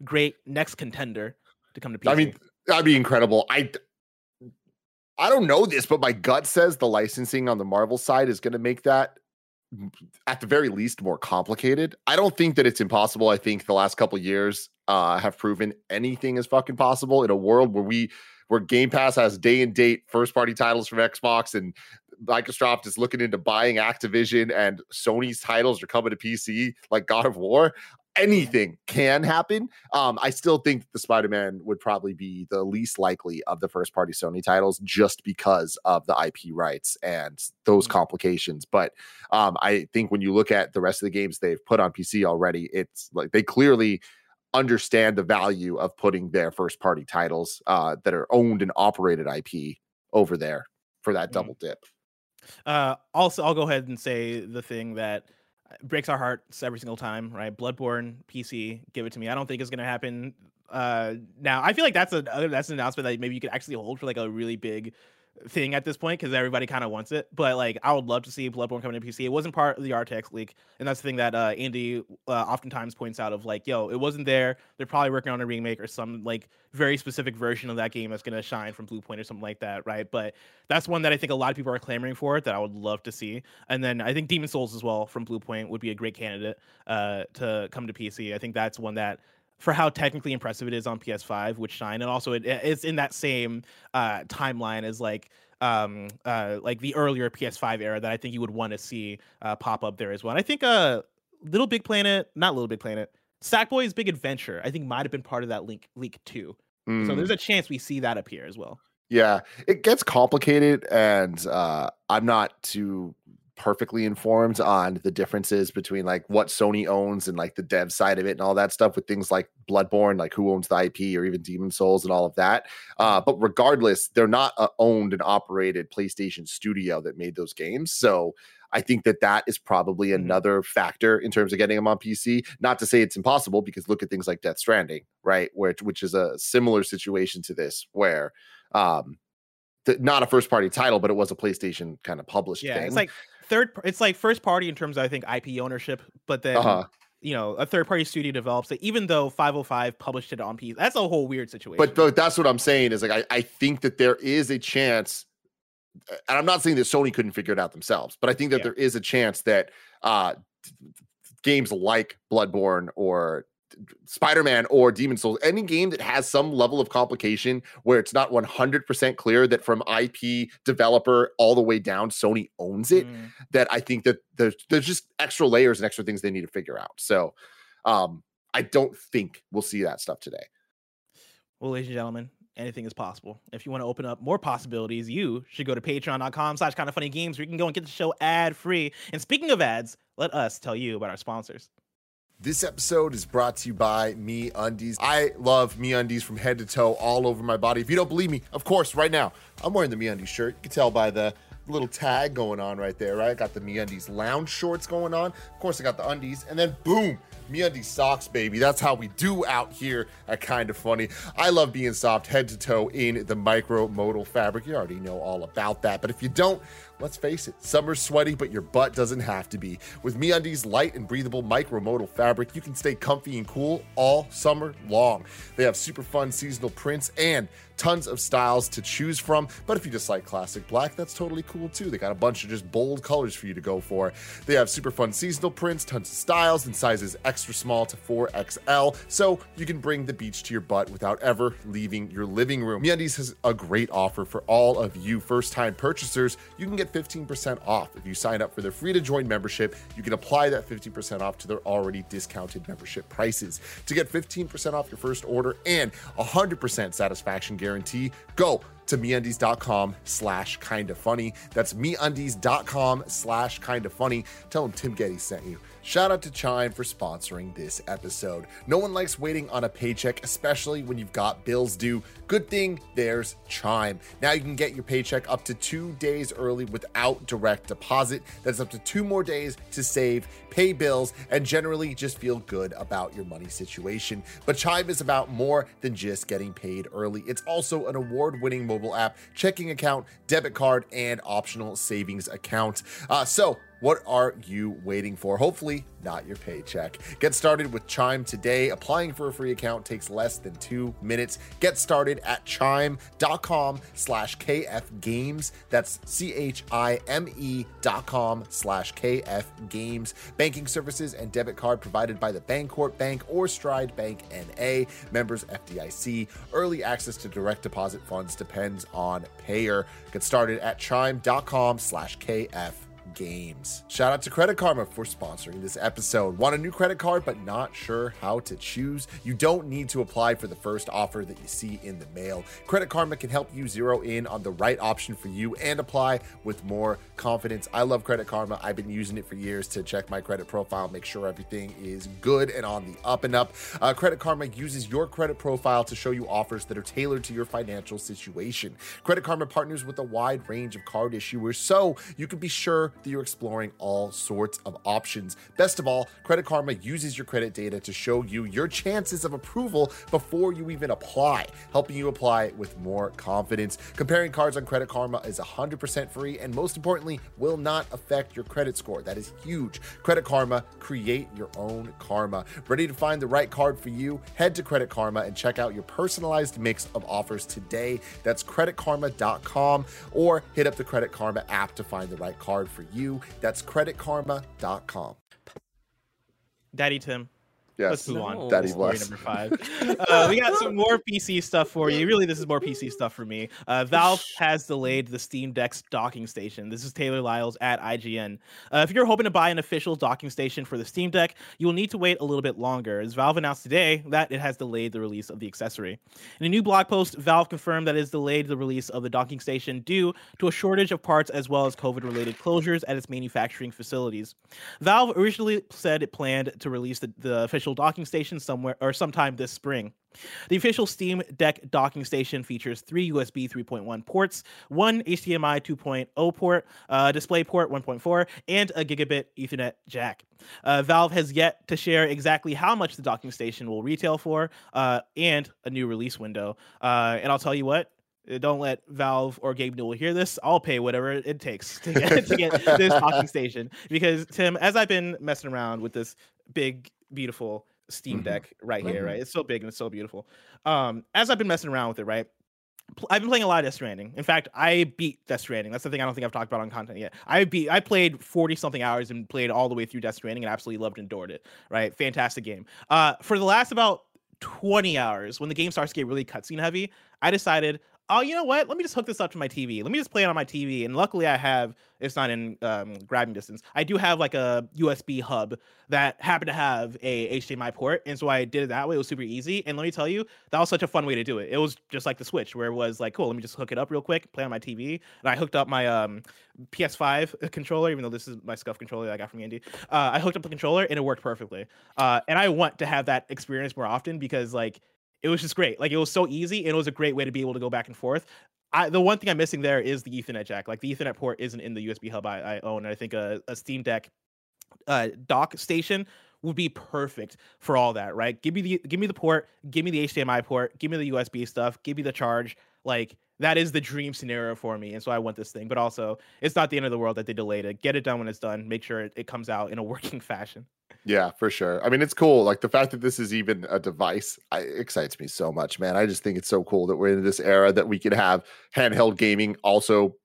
great next contender to come to PC. I mean, that'd be incredible. I I don't know this, but my gut says the licensing on the Marvel side is going to make that at the very least more complicated. I don't think that it's impossible. I think the last couple years uh, have proven anything is fucking possible in a world where we where Game Pass has day and date first party titles from Xbox and Microsoft is looking into buying Activision and Sony's titles are coming to PC like God of War. Anything can happen. Um, I still think the Spider Man would probably be the least likely of the first party Sony titles just because of the IP rights and those mm-hmm. complications. But um, I think when you look at the rest of the games they've put on PC already, it's like they clearly understand the value of putting their first party titles uh, that are owned and operated IP over there for that mm. double dip. Uh, also, I'll go ahead and say the thing that breaks our hearts every single time, right? Bloodborne PC, give it to me. I don't think it's going to happen uh, now. I feel like that's a that's an announcement that maybe you could actually hold for like a really big thing at this point because everybody kind of wants it. But like, I would love to see Bloodborne coming to PC. It wasn't part of the RTX leak, and that's the thing that uh, Andy uh, oftentimes points out of like, yo, it wasn't there. They're probably working on a remake or some like very specific version of that game that's gonna shine from Bluepoint or something like that, right? But that's one that I think a lot of people are clamoring for that I would love to see. And then I think Demon Souls as well from Bluepoint would be a great candidate uh, to come to PC. I think that's one that for how technically impressive it is on PS5 would shine, and also it, it's in that same uh, timeline as like um uh like the earlier PS5 era that I think you would want to see uh, pop up there as well. And I think uh Little Big Planet, not Little Big Planet, Sackboy's Big Adventure, I think might have been part of that link leak too. Mm. So there's a chance we see that appear as well. Yeah, it gets complicated, and uh, I'm not too perfectly informed on the differences between like what Sony owns and like the dev side of it and all that stuff with things like Bloodborne, like who owns the IP or even Demon Souls and all of that. Uh, but regardless, they're not a owned and operated PlayStation studio that made those games. So I think that that is probably mm-hmm. another factor in terms of getting them on PC. Not to say it's impossible because look at things like Death Stranding, right? Which which is a similar situation to this where um not a first party title, but it was a PlayStation kind of published yeah, thing. It's like third it's like first party in terms of I think IP ownership, but then uh-huh. you know a third party studio develops it. Even though 505 published it on PC, that's a whole weird situation. But but that's what I'm saying is like I, I think that there is a chance, and I'm not saying that Sony couldn't figure it out themselves, but I think that yeah. there is a chance that uh games like Bloodborne or Spider-Man or Demon Souls, any game that has some level of complication where it's not 100% clear that from IP developer all the way down Sony owns it, mm. that I think that there's there's just extra layers and extra things they need to figure out. So, um I don't think we'll see that stuff today. Well, ladies and gentlemen, anything is possible. If you want to open up more possibilities, you should go to patreon.com slash kind of funny games where you can go and get the show ad free. And speaking of ads, let us tell you about our sponsors. This episode is brought to you by MeUndies. I love MeUndies from head to toe, all over my body. If you don't believe me, of course, right now, I'm wearing the MeUndies shirt. You can tell by the little tag going on right there, right? I got the MeUndies lounge shorts going on. Of course, I got the undies, and then boom, MeUndies socks, baby. That's how we do out here at Kind of Funny. I love being soft head to toe in the micro modal fabric. You already know all about that, but if you don't, Let's face it, summer's sweaty, but your butt doesn't have to be. With MeUndies light and breathable micromodal fabric, you can stay comfy and cool all summer long. They have super fun seasonal prints and tons of styles to choose from. But if you just like classic black, that's totally cool too. They got a bunch of just bold colors for you to go for. They have super fun seasonal prints, tons of styles, and sizes extra small to 4XL, so you can bring the beach to your butt without ever leaving your living room. MeUndies has a great offer for all of you first-time purchasers. You can get get 15% off. If you sign up for their free to join membership, you can apply that 15% off to their already discounted membership prices. To get 15% off your first order and 100% satisfaction guarantee, go to meundies.com slash kind of funny. That's meundies.com slash kind of funny. Tell them Tim Gettys sent you. Shout out to Chime for sponsoring this episode. No one likes waiting on a paycheck, especially when you've got bills due. Good thing there's Chime. Now you can get your paycheck up to two days early without direct deposit. That's up to two more days to save, pay bills, and generally just feel good about your money situation. But Chime is about more than just getting paid early. It's also an award winning mobile app, checking account, debit card, and optional savings account. Uh, so what are you waiting for? Hopefully, not your paycheck. Get started with Chime today. Applying for a free account takes less than two minutes. Get started at chime.com slash KF Games. That's C H I M E dot com slash KF Games. Banking services and debit card provided by the Bancorp Bank or Stride Bank NA. Members FDIC. Early access to direct deposit funds depends on payer. Get started at chime.com slash KF games. Shout out to Credit Karma for sponsoring this episode. Want a new credit card but not sure how to choose? You don't need to apply for the first offer that you see in the mail. Credit Karma can help you zero in on the right option for you and apply with more confidence. I love Credit Karma. I've been using it for years to check my credit profile, make sure everything is good and on the up and up. Uh, credit Karma uses your credit profile to show you offers that are tailored to your financial situation. Credit Karma partners with a wide range of card issuers so you can be sure you're exploring all sorts of options. Best of all, Credit Karma uses your credit data to show you your chances of approval before you even apply, helping you apply with more confidence. Comparing cards on Credit Karma is 100% free and most importantly, will not affect your credit score. That is huge. Credit Karma, create your own karma. Ready to find the right card for you? Head to Credit Karma and check out your personalized mix of offers today. That's creditkarma.com or hit up the Credit Karma app to find the right card for you. That's creditkarma.com. Daddy Tim. Yes. Let's move on. No. Daddy Story bless. number five. Uh, we got some more PC stuff for you. Really, this is more PC stuff for me. Uh, Valve has delayed the Steam Deck's docking station. This is Taylor Lyles at IGN. Uh, if you're hoping to buy an official docking station for the Steam Deck, you will need to wait a little bit longer, as Valve announced today that it has delayed the release of the accessory. In a new blog post, Valve confirmed that it has delayed the release of the docking station due to a shortage of parts as well as COVID-related closures at its manufacturing facilities. Valve originally said it planned to release the, the official docking station somewhere or sometime this spring. The official Steam Deck docking station features three USB 3.1 ports, one HDMI 2.0 port, a display port 1.4, and a gigabit Ethernet jack. Uh, Valve has yet to share exactly how much the docking station will retail for, uh, and a new release window. Uh, and I'll tell you what. uh, Don't let Valve or Gabe Newell hear this. I'll pay whatever it takes to get, to get this docking station. Because Tim, as I've been messing around with this big, beautiful Steam Mhm. Deck right here, Mhm. right? It's so big and it's so beautiful. Um, as I've been messing around with it, right? I've been playing a lot of Death Stranding. In fact, I beat Death Stranding. That's the thing I don't think I've talked about on content yet. I beat I played 40 something hours and played all the way through Death Stranding and absolutely loved and adored it. Right? Fantastic game. Uh for the last about 20 hours, when the game starts to get really cutscene heavy, I decided, oh, you know what? Let me just hook this up to my TV. Let me just play it on my TV. And luckily, I have it's not in um, grabbing distance. I do have like a USB hub that happened to have a HDMI port, and so I did it that way. It was super easy. And let me tell you, that was such a fun way to do it. It was just like the Switch, where it was like, cool, let me just hook it up real quick, play on my TV. And I hooked up my um, PS5 controller, even though this is my Scuff controller that I got from Andy. Uh, I hooked up the controller and it worked perfectly. Uh, and I want to have that experience more often because like it was just great. Like it was so easy and it was a great way to be able to go back and forth. I, the one thing I'm missing there is the Ethernet jack. Like the Ethernet port isn't in the USB hub I, I own. And I think a, a Steam Deck uh, dock station would be perfect for all that, right? Give me the give me the port, give me the HDMI port, give me the USB stuff, give me the charge. Like that is the dream scenario for me, and so I want this thing. But also, it's not the end of the world that they delayed it. Get it done when it's done. Make sure it, it comes out in a working fashion. Yeah, for sure. I mean, it's cool. Like the fact that this is even a device I, excites me so much, man. I just think it's so cool that we're in this era that we can have handheld gaming also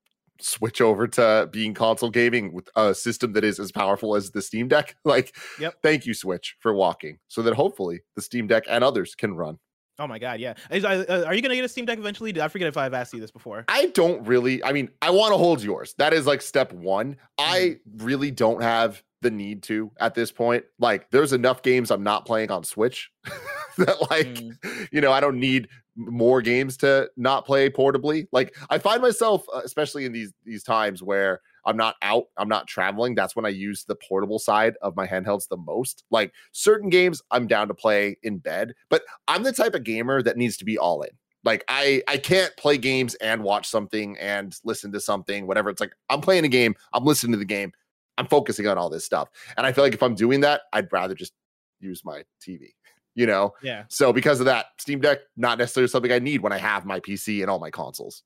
switch over to being console gaming with a system that is as powerful as the Steam Deck. Like, Yep. thank you, Switch, for walking so that hopefully the Steam Deck and others can run. Oh my god, yeah. Is, uh, are you gonna get a Steam Deck eventually? I forget if I've asked you this before. I don't really, I mean, I want to hold yours. That is like step one. I really don't have the need to at this point. Like, there's enough games I'm not playing on Switch that, like, Mm. you know, I don't need more games to not play portably. Like, I find myself, uh, especially in these these times where I'm not out, I'm not traveling. That's when I use the portable side of my handhelds the most. Like, certain games I'm down to play in bed, but I'm the type of gamer that needs to be all in like i i can't play games and watch something and listen to something whatever it's like i'm playing a game i'm listening to the game i'm focusing on all this stuff and i feel like if i'm doing that i'd rather just use my tv you know Yeah. so because of that steam deck not necessarily something i need when i have my pc and all my consoles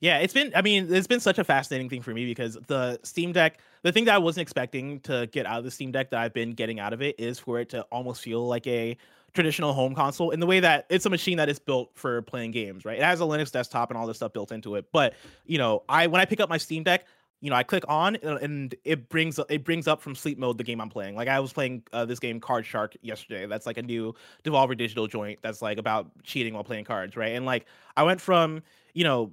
Yeah, it's been I mean, it's been such a fascinating thing for me because the Steam Deck, the thing that I wasn't expecting to get out of the Steam Deck that I've been getting out of it is for it to almost feel like a traditional home console in the way that it's a machine that is built for playing games, right? It has a Linux desktop and all this stuff built into it. But, you know, I when I pick up my Steam Deck, you know, I click on uh, and it brings it brings up from sleep mode the game I'm playing. Like I was playing uh, this game Card Shark yesterday. That's like a new Devolver Digital joint that's like about cheating while playing cards, right? And like I went from, you know,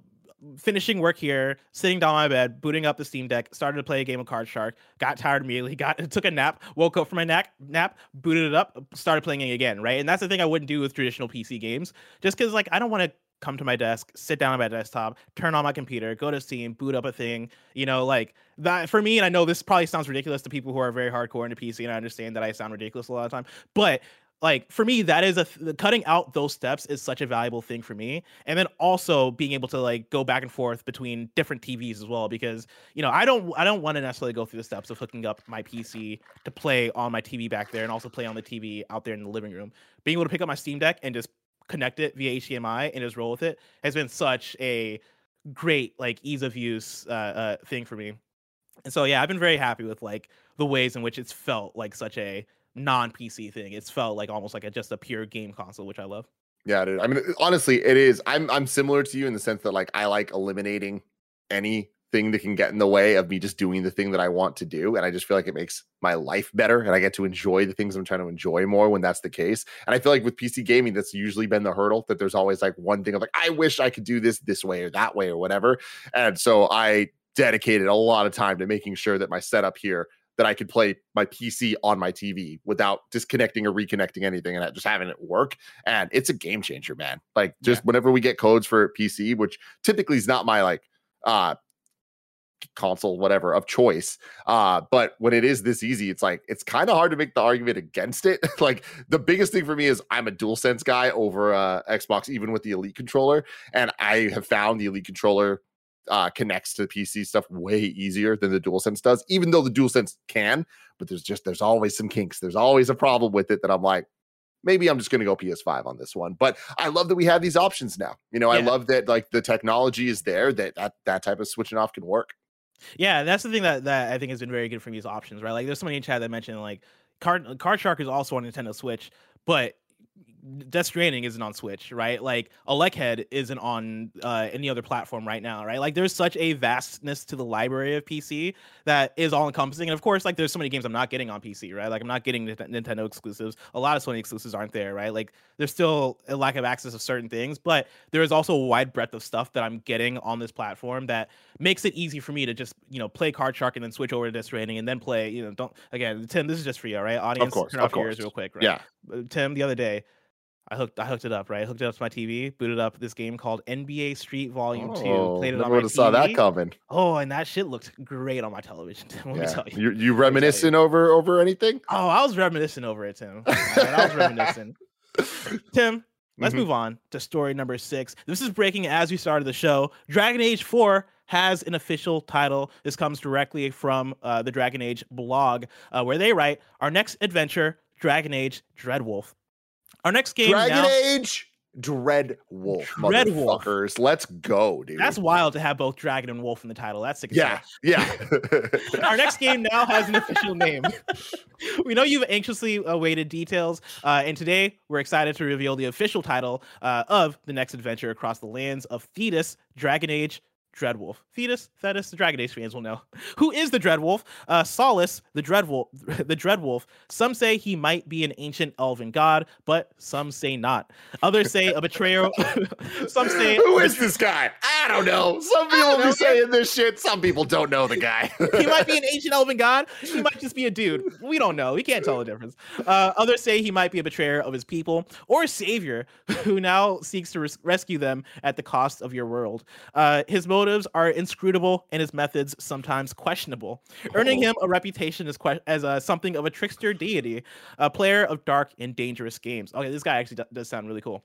finishing work here, sitting down on my bed, booting up the Steam Deck, started to play a game of Card Shark, got tired immediately, got took a nap, woke up from my nap, nap, booted it up, started playing it again, right? And that's the thing I wouldn't do with traditional PC games, just because like I don't want to come to my desk, sit down on my desktop, turn on my computer, go to Steam, boot up a thing, you know, like that for me. And I know this probably sounds ridiculous to people who are very hardcore into PC, and I understand that I sound ridiculous a lot of time, but like for me that is a th- cutting out those steps is such a valuable thing for me. And then also being able to like go back and forth between different tvs as well because you know i don't i don't want to necessarily go through the steps of hooking up my pc to play on my tv back there and also play on the tv out there in the living room. Being able to pick up my steam deck and just connect it via hdmi and just roll with it has been such a great like ease of use uh, uh thing for me. And so yeah i've been very happy with like the ways in which it's felt like such a non-PC thing. It's felt like almost like a just a pure game console, which I love. Yeah, dude. I mean, honestly, it is. I'm I'm similar to you in the sense that like I like eliminating anything that can get in the way of me just doing the thing that I want to do, and I just feel like it makes my life better, and I get to enjoy the things I'm trying to enjoy more when that's the case. And I feel like with PC gaming, that's usually been the hurdle that there's always like one thing of like I wish I could do this this way or that way or whatever. And so I dedicated a lot of time to making sure that my setup here that I could play my PC on my TV without disconnecting or reconnecting anything and just having it work. And it's a game changer, man. Like just yeah. whenever we get codes for PC, which typically is not my like uh console whatever of choice uh but when it is this easy it's like it's kind of hard to make the argument against it like the biggest thing for me is i'm a dual sense guy over uh xbox even with the elite controller and i have found the elite controller uh, connects to PC stuff way easier than the DualSense does, even though the DualSense can. But there's just there's always some kinks. There's always a problem with it that I'm like, maybe I'm just going to go PS5 on this one. But I love that we have these options now. You know, yeah. I love that like the technology is there that that that type of switching off can work. Yeah, that's the thing that that I think has been very good for these options, right? Like there's somebody in chat that mentioned like Card Card Shark is also on Nintendo Switch, but Death Stranding isn't on Switch, right? Like Elechead isn't on uh, any other platform right now, right? Like there's such a vastness to the library of PC that is all encompassing. And of course, like there's so many games I'm not getting on PC, right? Like I'm not getting Nintendo exclusives. A lot of Sony exclusives aren't there, right? Like there's still a lack of access of certain things, but there is also a wide breadth of stuff that I'm getting on this platform that makes it easy for me to just you know play Card Shark and then switch over to Death Stranding and then play. You know, don't again, Tim. This is just for you, right? Audience, of course, turn off your ears real quick, right? Yeah. Uh, Tim, the other day I hooked I hooked it up, right? I hooked it up to my TV, booted up this game called NBA Street Volume oh, 2. Played it on my TV. saw that coming. Oh, and that shit looked great on my television. Let yeah. me tell you. You, you reminiscing over over anything? Oh, I was reminiscing over it, Tim. I was reminiscing. Tim, let's mm-hmm. move on to story number six. This is breaking as we started the show. Dragon Age 4 has an official title. This comes directly from uh, the Dragon Age blog, uh, where they write Our next adventure, Dragon Age Dreadwolf. Our next game Dragon now, Age Dread Wolf, Dread motherfuckers. Wolf. Let's go, dude. That's wild to have both Dragon and Wolf in the title. That's sick. Yeah, yeah. Our next game now has an official name. we know you've anxiously awaited details, uh, and today we're excited to reveal the official title uh, of the next adventure across the lands of Thedas Dragon Age Dreadwolf. Thedas, Thetis, the Dragon Age fans will know. Who is the Dreadwolf? Uh, Solas, the Dreadwolf, the Dreadwolf. Some say he might be an ancient elven god, but some say not. Others say a betrayer. some say Who is this guy? I don't know. Some people be saying this shit. Some people don't know the guy. he might be an ancient elven god. He might just be a dude. We don't know. We can't tell the difference. Uh, others say he might be a betrayer of his people or a savior who now seeks to res- rescue them at the cost of your world. Uh, his motive motives are inscrutable and his methods sometimes questionable, earning oh. him a reputation as, que- as a, something of a trickster deity, a player of dark and dangerous games. Okay, this guy actually does sound really cool.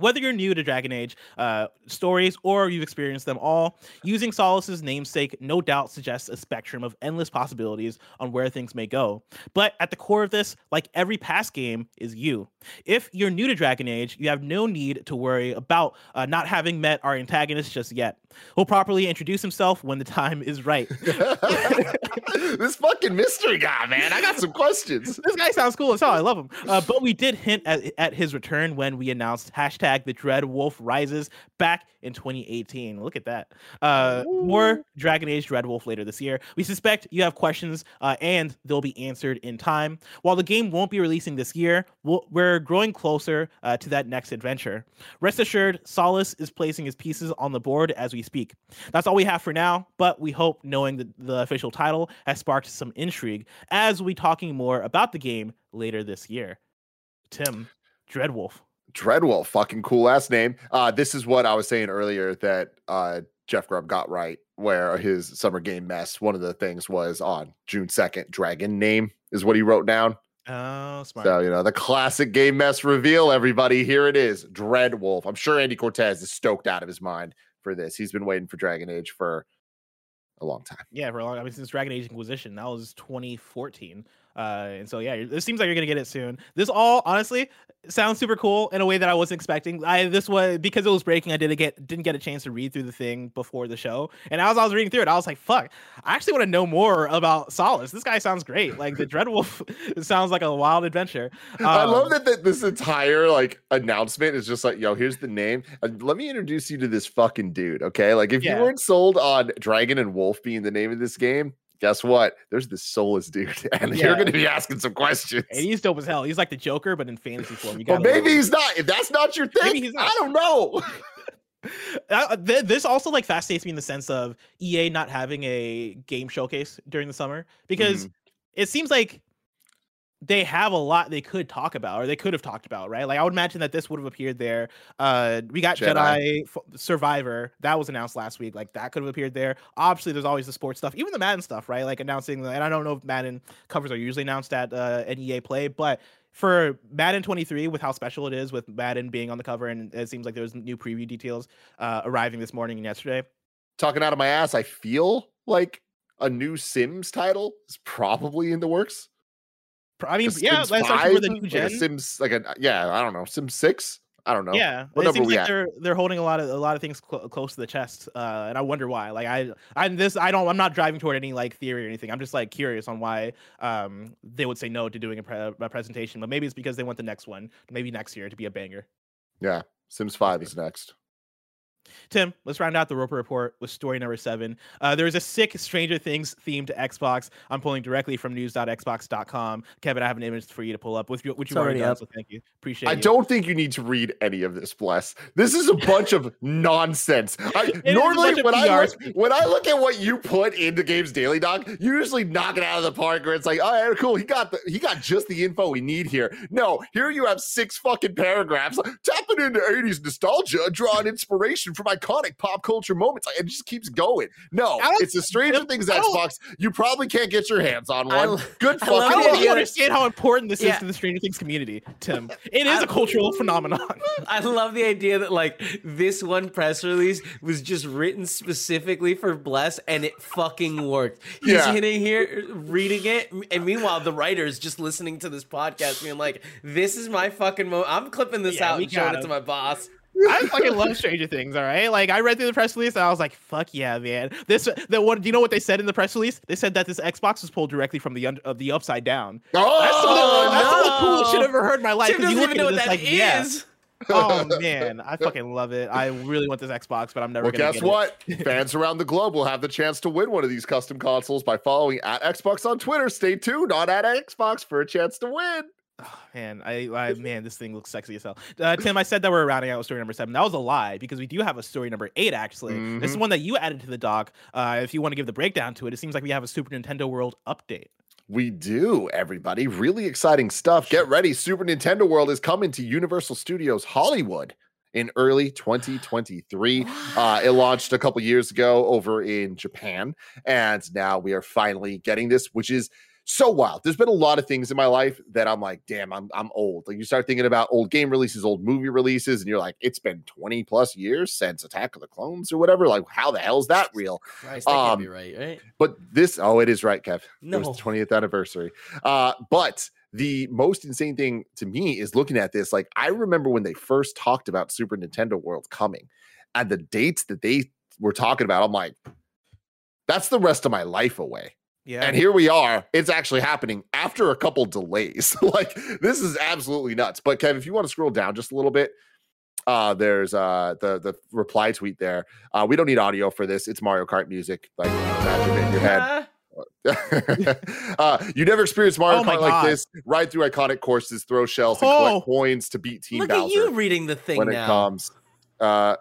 Whether you're new to Dragon Age uh, stories or you've experienced them all, using Solas's namesake no doubt suggests a spectrum of endless possibilities on where things may go. But at the core of this, like every past game, is you. If you're new to Dragon Age, you have no need to worry about uh, not having met our antagonist just yet. He'll properly introduce himself when the time is right. this fucking mystery guy, man. I got some questions. this guy sounds cool as hell. I love him. Uh, but we did hint at, at his return when we announced hashtag hashtag the Dread Wolf Rises back in 2018. Look at that. Uh, more Dragon Age Dread Wolf later this year. We suspect you have questions uh, and they'll be answered in time. While the game won't be releasing this year, we we are growing closer uh, to that next adventure. Rest assured, Solas is placing his pieces on the board as we speak. That's all we have for now, but we hope knowing the, the official title has sparked some intrigue as we talking more about the game later this year. Tim, Dreadwolf. Dreadwolf, fucking cool ass name. Uh, this is what I was saying earlier that uh, Jeff Grubb got right, where his summer game mess, one of the things was on June 2nd, dragon name is what he wrote down. Oh, smart. So, you know, the classic game mess reveal, everybody. Here it is Dread Wolf. I'm sure Andy Cortez is stoked out of his mind for this. He's been waiting for Dragon Age for a long time. Yeah, for a long. I mean, since Dragon Age Inquisition, that was 2014. Uh, and so yeah, it seems like you're gonna get it soon. This all honestly sounds super cool in a way that I wasn't expecting. I this was because it was breaking. I didn't get didn't get a chance to read through the thing before the show, and as I was reading through it, I was like, "Fuck! I actually want to know more about Solas. This guy sounds great. Like the Dreadwolf sounds like a wild adventure." Um, I love um, that, that this entire like announcement is just like, "Yo, here's the name. And let me introduce you to this fucking dude." Okay, like if yeah. you weren't sold on Dragon and Wolf being the name of this game, guess what? There's this Solas dude, and yeah. you're going to be asking some questions. And he's dope as hell. He's like the Joker, but in fantasy form. You well, maybe he's not. If that's not your thing, not. I don't know. uh, th- this also like fascinates me in the sense of EA not having a game showcase during the summer because mm. it seems like they have a lot they could talk about or they could have talked about right? Like i would imagine that this would have appeared there. Uh we got jedi, jedi F- survivor that was announced last week like that could have appeared there. Obviously there's always the sports stuff even the madden stuff right? Like announcing and i don't know if madden covers are usually announced at uh an ea play but for Madden 23, with how special it is, with Madden being on the cover, and it seems like there's new preview details uh, arriving this morning and yesterday. Talking out of my ass, I feel like a new Sims title is probably in the works. I mean, yeah, actually for the new gen. Like Sims, like a yeah, I don't know, Sims six. I don't know. Yeah, what it seems like at? they're they're holding a lot of a lot of things cl- close to the chest, uh, and I wonder why. Like I, I'm this. I don't. I'm not driving toward any like theory or anything. I'm just like curious on why um they would say no to doing a, pre- a presentation. But maybe it's because they want the next one, maybe next year, to be a banger. Yeah, Sims Five is next. Tim, let's round out the Roper Report with story number seven. Uh, there is a sick Stranger Things themed Xbox. I'm pulling directly from news.xbox.com. Kevin, I have an image for you to pull up, which, which you already done, so thank you. Appreciate it. I you. don't think you need to read any of this, Bless. This is a bunch of nonsense. I, normally, when I, look, when I look at what you put into Games Daily Doc, you usually knock it out of the park where it's like, all right, cool. He got the, he got just the info we need here. No, here you have six fucking paragraphs tapping into 80s nostalgia, drawing inspiration from iconic pop culture moments. It just keeps going. No, it's a Stranger Things Xbox. You probably can't get your hands on one. I, Good fucking. I don't understand how important this yeah. is to the Stranger Things community, Tim. It is I, a cultural phenomenon. I love the idea that like this one press release was just written specifically for Bless, and it fucking worked. He's yeah. hitting here, reading it, and meanwhile the writer is just listening to this podcast, being like, "This is my fucking moment. I'm clipping this yeah, out and showing it to my boss." I fucking love Stranger Things. All right, like I read through the press release and I was like, "Fuck yeah, man!" This, the what? Do you know what they said in the press release? They said that this Xbox was pulled directly from the un, uh, the upside down. Oh, that's the, that's some of the coolest shit I've ever heard in my life. Because you look at this like, yeah. oh man, I fucking love it. I really want this Xbox, but I'm never. Well, gonna guess what? Fans around the globe will have the chance to win one of these custom consoles by following at Xbox on Twitter. Stay tuned on at Xbox for a chance to win. Oh, man, I, I, man, this thing looks sexy as hell. Uh, Tim, I said that we're rounding out with story number seven. That was a lie because we do have a story number eight. Actually, mm-hmm. this is one that you added to the doc. Uh, if you want to give the breakdown to it, it seems like we have a Super Nintendo World update. We do, everybody. Really exciting stuff. Get ready. Super Nintendo World is coming to Universal Studios Hollywood in early 2023. Uh, it launched a couple years ago over in Japan, and now we are finally getting this, which is so wild. There's been a lot of things in my life that I'm like, damn, I'm I'm old. Like you start thinking about old game releases, old movie releases, and you're like, it's been 20 plus years since Attack of the Clones or whatever. Like, how the hell is that real? Christ, that um, can't be right, right? But this, oh, it is right, Kev. No. It was the 20th anniversary. Uh, but the most insane thing to me is looking at this. Like, I remember when they first talked about Super Nintendo World coming and the dates that they were talking about. I'm like, that's the rest of my life away. Yeah. And here we are. It's actually happening after a couple delays. like this is absolutely nuts. But Kev, if you want to scroll down just a little bit, uh there's uh the the reply tweet there. Uh we don't need audio for this. It's Mario Kart music. Like imagine it in your head. uh, you never experienced Mario oh Kart like this. Ride through iconic courses, throw shells, and collect oh. coins to beat Team Look Bowser. Look at you reading the thing when now. it comes. Uh,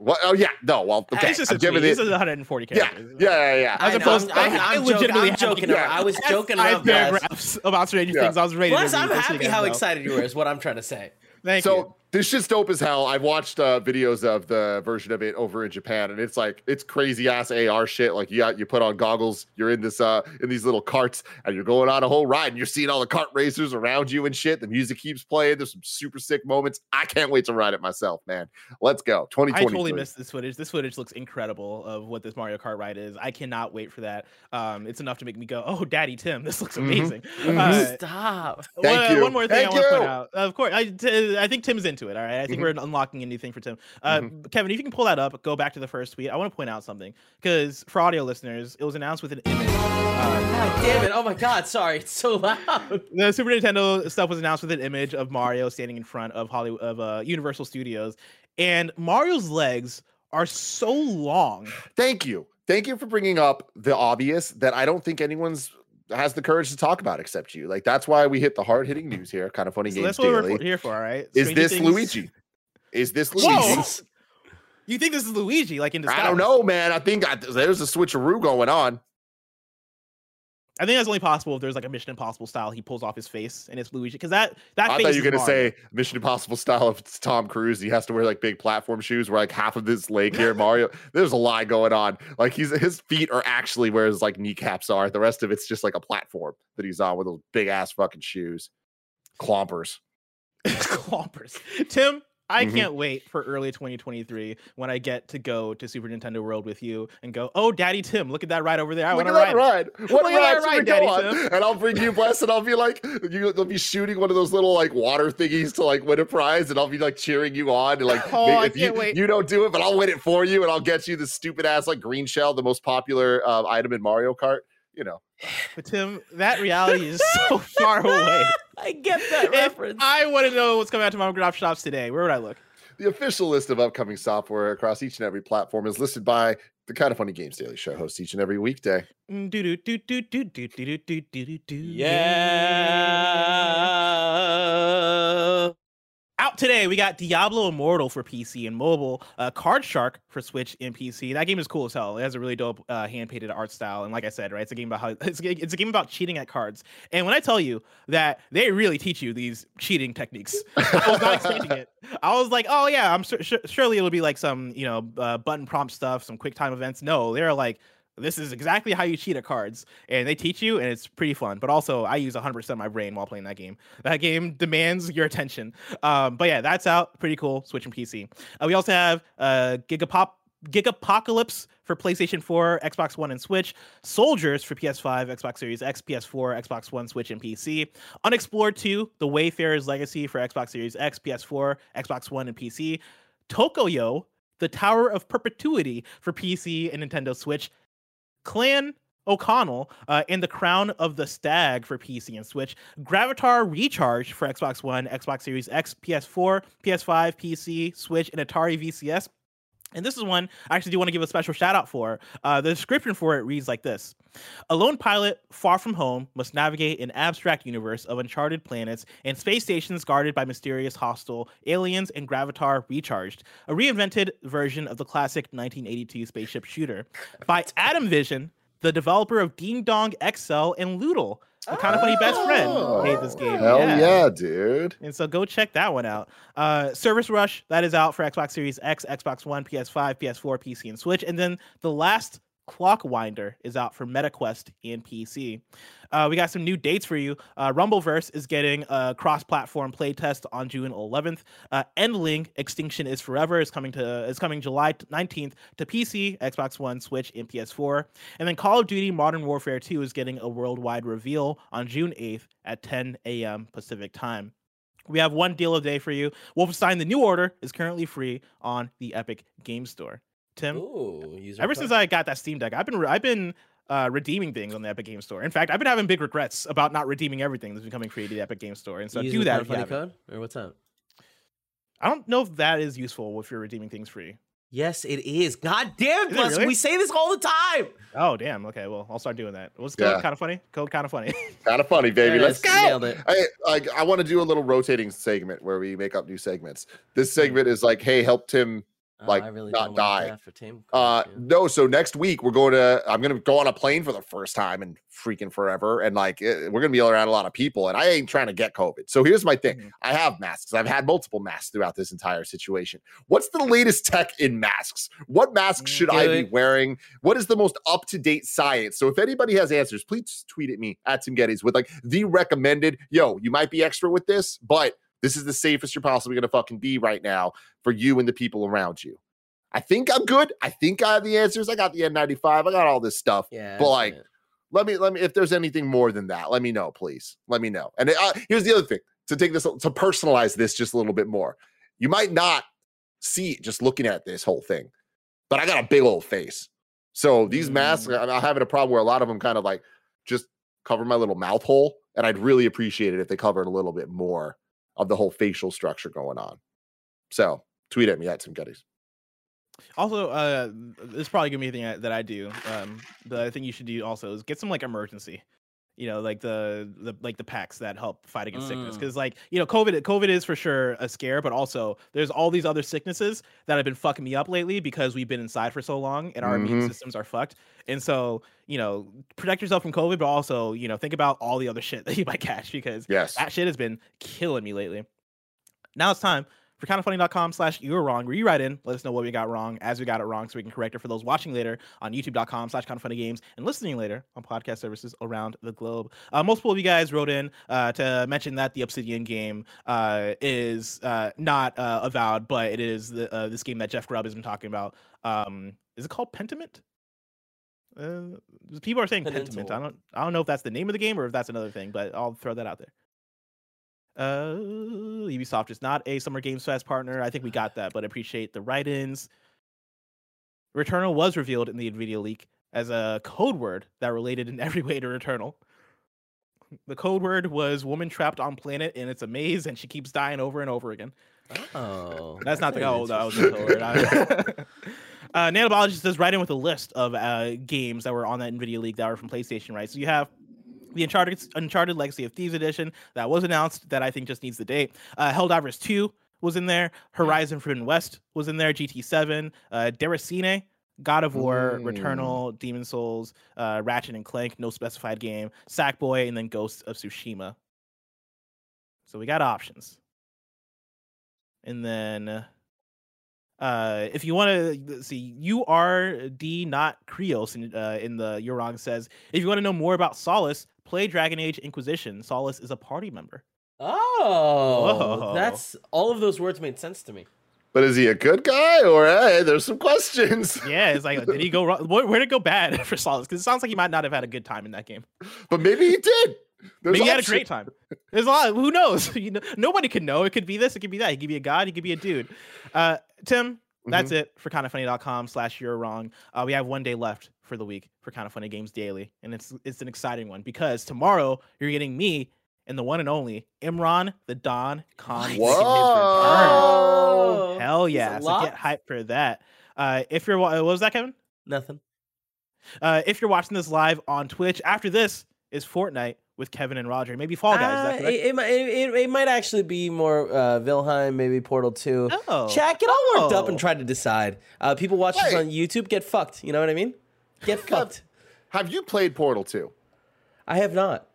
what? Oh yeah, no. Well, okay. This is, a this is 140 characters. Yeah, yeah, yeah. yeah. As opposed, I'm, I'm, I'm legitimately joking. joking yeah. I was joking about paragraphs about Stranger yeah. Things. I was ready. Plus, I'm happy how excited you were. Is what I'm trying to say. Thank so, you. This shit's dope as hell. I've watched uh, videos of the version of it over in Japan, and it's like it's crazy ass AR shit. Like you got you put on goggles, you're in this uh in these little carts, and you're going on a whole ride, and you're seeing all the kart racers around you and shit. The music keeps playing. There's some super sick moments. I can't wait to ride it myself, man. Let's go. 2020. I totally missed this footage. This footage looks incredible of what this Mario Kart ride is. I cannot wait for that. Um, it's enough to make me go, "Oh, Daddy Tim, this looks Mhm. amazing." Mhm. Uh, Stop. Thank one, you. one more thing Thank I want to point you. out. Of course, I, t- I think Tim's into it. All right, I think Mhm. we're unlocking a new thing for Tim. Uh, Mm-hmm. Kevin, if you can pull that up, go back to the first tweet. I want to point out something because for audio listeners, it was announced with an image. Uh, God damn it. Oh my god. Sorry. It's so loud. the Super Nintendo stuff was announced with an image of Mario standing in front of Hollywood of uh, Universal Studios, and Mario's legs are so long. Thank you. Thank you for bringing up the obvious that I don't think anyone's has the courage to talk about except you. Like that's why we hit the hard hitting news here. Kind of funny So games that's what we're daily. here for. All right. Is this Things- Luigi? Is this Luigi? You think this is Luigi? Like in disguise? I don't know, man. I think I, there's a switcheroo going on. I think that's only possible if there's like a Mission Impossible style. He pulls off his face and it's Luigi because that that I thought you were gonna say Mission Impossible style. If it's Tom Cruise, he has to wear like big platform shoes where like half of his leg here. Mario, there's a lie going on. Like he's his feet are actually where his like kneecaps are. The rest of it's just like a platform that he's on with those big ass fucking shoes, clompers. Clompers. Tim, I Mhm. can't wait for early 2023 when I get to go to Super Nintendo World with you and go, oh, Daddy Tim, look at that ride over there. I want to ride. it." ride. What Look ride ride, Daddy on? Tim. And I'll bring you bless, and I'll be like, you, you'll be shooting one of those little like water thingies to like win a prize, and I'll be like cheering you on. And like, Oh, if can't you, wait. you don't do it, but I'll win it for you, and I'll get you the stupid ass like green shell, the most popular uh, item in Mario Kart. You know, But Tim, that reality is so far away. I get that If reference. I want to know what's coming out to mom and pop shops today, where would I look? the official list of upcoming software across each and every platform is listed by the Kind of Funny Games Daily Show hosts each and every weekday. Mm, Out today, we got Diablo Immortal for PC and mobile, uh, Card Shark for Switch and PC. That game is cool as hell. It has a really dope uh, hand painted art style, and like I said, right, it's a game about how it's a, it's a game about cheating at cards. And when I tell you that they really teach you these cheating techniques, I was not expecting it. I was like, oh yeah, I'm sur- sur- surely it'll be like some you know uh, button prompt stuff, some quick time events. No, they're like. This is exactly how you cheat at cards, and they teach you, and it's pretty fun. But also, I use 100% of my brain while playing that game. That game demands your attention. Um, but yeah, that's out. Pretty cool. Switch and PC. Uh, we also have uh, Gigapop. Gigapocalypse for PlayStation 4, Xbox One, and Switch. Soldiers for PS5, Xbox Series X, PS4, Xbox One, Switch, and PC. Unexplored 2, The Wayfarer's Legacy for Xbox Series X, PS4, Xbox One, and PC. Tokoyo, The Tower of Perpetuity for PC and Nintendo Switch. Clan O'Connell uh, and the Crown of the Stag for PC and Switch, Gravitar Recharge for Xbox One, Xbox Series X, PS4, PS5, PC, Switch, and Atari VCS. And this is one I actually do want to give a special shout out for. Uh, the description for it reads like this A lone pilot, far from home, must navigate an abstract universe of uncharted planets and space stations guarded by mysterious hostile aliens and Gravitar Recharged, a reinvented version of the classic 1982 spaceship shooter by Adam Vision, the developer of Ding Dong XL and Loodle. A kind of funny best friend made this game. Hell yeah, dude. And so go check that one out. Uh, Service Rush, that is out for Xbox Series X, Xbox One, PS5, PS4, PC, and Switch. And then the last Clockwinder is out for MetaQuest and PC. Uh, we got some new dates for you. Uh, Rumbleverse is getting a cross-platform playtest on June 11th. Uh, Endling Extinction is Forever is coming to is coming July 19th to PC, Xbox One, Switch, and PS4. And then Call of Duty Modern Warfare 2 is getting a worldwide reveal on June 8th at 10 a.m. Pacific time. We have one deal a day for you. Wolfenstein: The New Order is currently free on the Epic Game Store. Tim, Ooh, user ever code. since I got that Steam Deck, I've been I've been uh, redeeming things on the Epic Game Store. In fact, I've been having big regrets about not redeeming everything that's becoming free to the Epic Game Store. And so Using do that. Kind If of you funny code or what's up? I don't know if that is useful if you're redeeming things free. Yes, it is. God damn, Is it really? we say this all the time. Oh damn. Okay, well I'll start doing that. What's Yeah. kind of funny? Code kind of funny. Kind of funny, baby. There Let's is. go. Nailed it. I like. I want to do a little rotating segment where we make up new segments. This segment is like, hey, help Tim like Oh, I really not die. Team Uh, yeah. no. So next week we're going to. I'm going to go on a plane for the first time in freaking forever, and like it, we're going to be around a lot of people, and I ain't trying to get COVID. So here's my thing: Mhm. I have masks. I've had multiple masks throughout this entire situation. What's the latest tech in masks? What masks should I be wearing? What is the most up to date science? So if anybody has answers, please tweet at me at Tim Gettys with like the recommended. Yo, you might be extra with this, but this is the safest you're possibly going to fucking be right now for you and the people around you. I think I'm good. I think I have the answers. I got the N95. I got all this stuff. Yeah, but, like, it. Let me let me if there's anything more than that, let me know, please. Let me know. And uh, here's the other thing to take this to personalize this just a little bit more. You might not see it just looking at this whole thing, but I got a big old face. So these masks, Mm. I'm I'm having a problem where a lot of them kind of like just cover my little mouth hole, and I'd really appreciate it if they covered a little bit more of the whole facial structure going on. So tweet at me at Tim Gettys. Also, uh, this is probably gonna be a thing that- that I do. Um, the thing you should do also is get some like emergency, you know, like the the like the packs that help fight against sickness. Mm. Because like you know, COVID COVID is for sure a scare, but also there's all these other sicknesses that have been fucking me up lately because we've been inside for so long and our immune Mhm. systems are fucked. And so you know, protect yourself from COVID, but also you know, think about all the other shit that you might catch because Yes. that shit has been killing me lately. Now it's time for kindoffunny.com slash you were wrong, where you write in, let us know what we got wrong as we got it wrong so we can correct it for those watching later on youtube.com slash kindoffunnygames and listening later on podcast services around the globe. Uh, multiple of you guys wrote in uh, to mention that the Obsidian game uh, is uh, not uh, avowed, but it is the, uh, this game that Jeff Grubb has been talking about. Um, is it called Pentiment? Uh, people are saying Pentiment. I don't. I don't know if that's the name of the game or if that's another thing, but I'll throw that out there. Uh, Ubisoft is not a Summer Games Fest partner. I think we got that, but appreciate the write-ins. Returnal was revealed in the Nvidia leak as a code word that related in every way to Returnal. The code word was "woman trapped on planet and it's a maze and she keeps dying over and over again." Oh, That's not the oh, that was the code word. uh, Nanobiologist does write in with a list of uh, games that were on that Nvidia leak that were from PlayStation, right? So you have the Uncharted Uncharted Legacy of Thieves edition that was announced that I think just needs the date. Uh, Helldivers 2 was in there. Horizon Forbidden West was in there. GT7, uh, Deracine, God of War, Mm. Returnal, Demon Souls, uh, Ratchet and Clank, no specified game, Sackboy, and then Ghost of Tsushima. So we got options. And then uh, if you want to see, you are D not Krios in, uh, in the You're Wrong says, if you want to know more about Solas, play Dragon Age Inquisition. Solas is a party member. Oh, Whoa. that's all of those words made sense to me. But is he a good guy or hey, there's some questions. Yeah, it's like, did he go wrong? Where, where did it go bad for Solas? Because it sounds like he might not have had a good time in that game. But maybe he did. There's Maybe he had a great time. There's a lot. Who knows? You know, nobody could know. It could be this. It could be that. He could be a god. He could be a dude. Uh, Tim, that's it for kindoffunny.com slash you're wrong. Uh, we have one day left for the week for Kind of Funny Games Daily, and it's it's an exciting one because tomorrow you're getting me and the one and only Imran the Don Khan. making. Whoa. Hell yeah! So get hyped for that. Uh, if you're what was that, Kevin? Nothing. Uh, if you're watching this live on Twitch, after this is Fortnite with Kevin and Roger. Maybe Fall Guys. is that Uh, correct? it, it, might- it, it, it might actually be more uh, Valheim, maybe Portal 2. Oh. Chat, get all worked up and Oh. try to decide. Uh, people watch this on YouTube, get fucked. You know what I mean? Get fucked. Have you played Portal 2? I have not.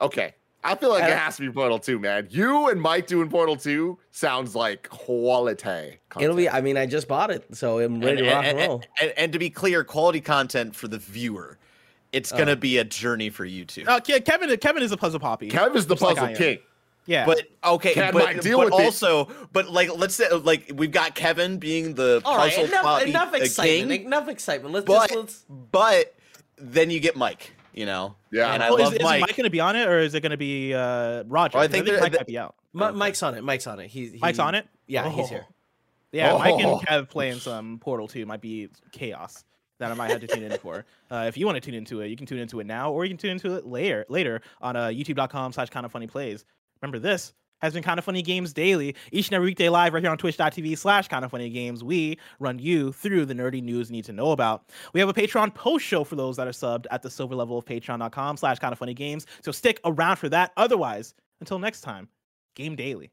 Okay. I feel like I it has to be Portal 2, man. You and Mike doing Portal 2 sounds like quality. It'll be. I mean, I just bought it, so I'm ready and, to rock and- and roll. and- and to be clear, quality content for the viewer. It's Oh. gonna be a journey for you two. Uh, Kevin, Kevin is a puzzle poppy. Kev is the just like puzzle king. Yeah, But okay, Can but, Mike deal but with it? also, but like, let's say, like, we've got Kevin being the All right, puzzle enough, poppy enough uh, excitement. king, Enough excitement. Let's but just let's. but then you get Mike. You know, Yeah. and I love is, is Mike. Mike going to be on it, or is it going to be uh, Roger? Oh, I 'Cause think they're- Mike they- might be out. Mi- Mike's on it. Mike's on it. He's he, Mike's on it. Yeah, he's Oh. here. Yeah, Mike and Oh. Kev playing some Portal 2 might be chaos that I might have to tune in for. Uh, if you want to tune into it, you can tune into it now, or you can tune into it later later on uh, youtube.com slash kind of funny plays. Remember this has been kind of funny games daily each and every weekday live right here on twitch.tv slash kind of funny games. We run you through the nerdy news you need to know about. We have a patreon post show for those that are subbed at the silver level of patreon.com slash kind of funny games. So stick around for that. Otherwise until next time game daily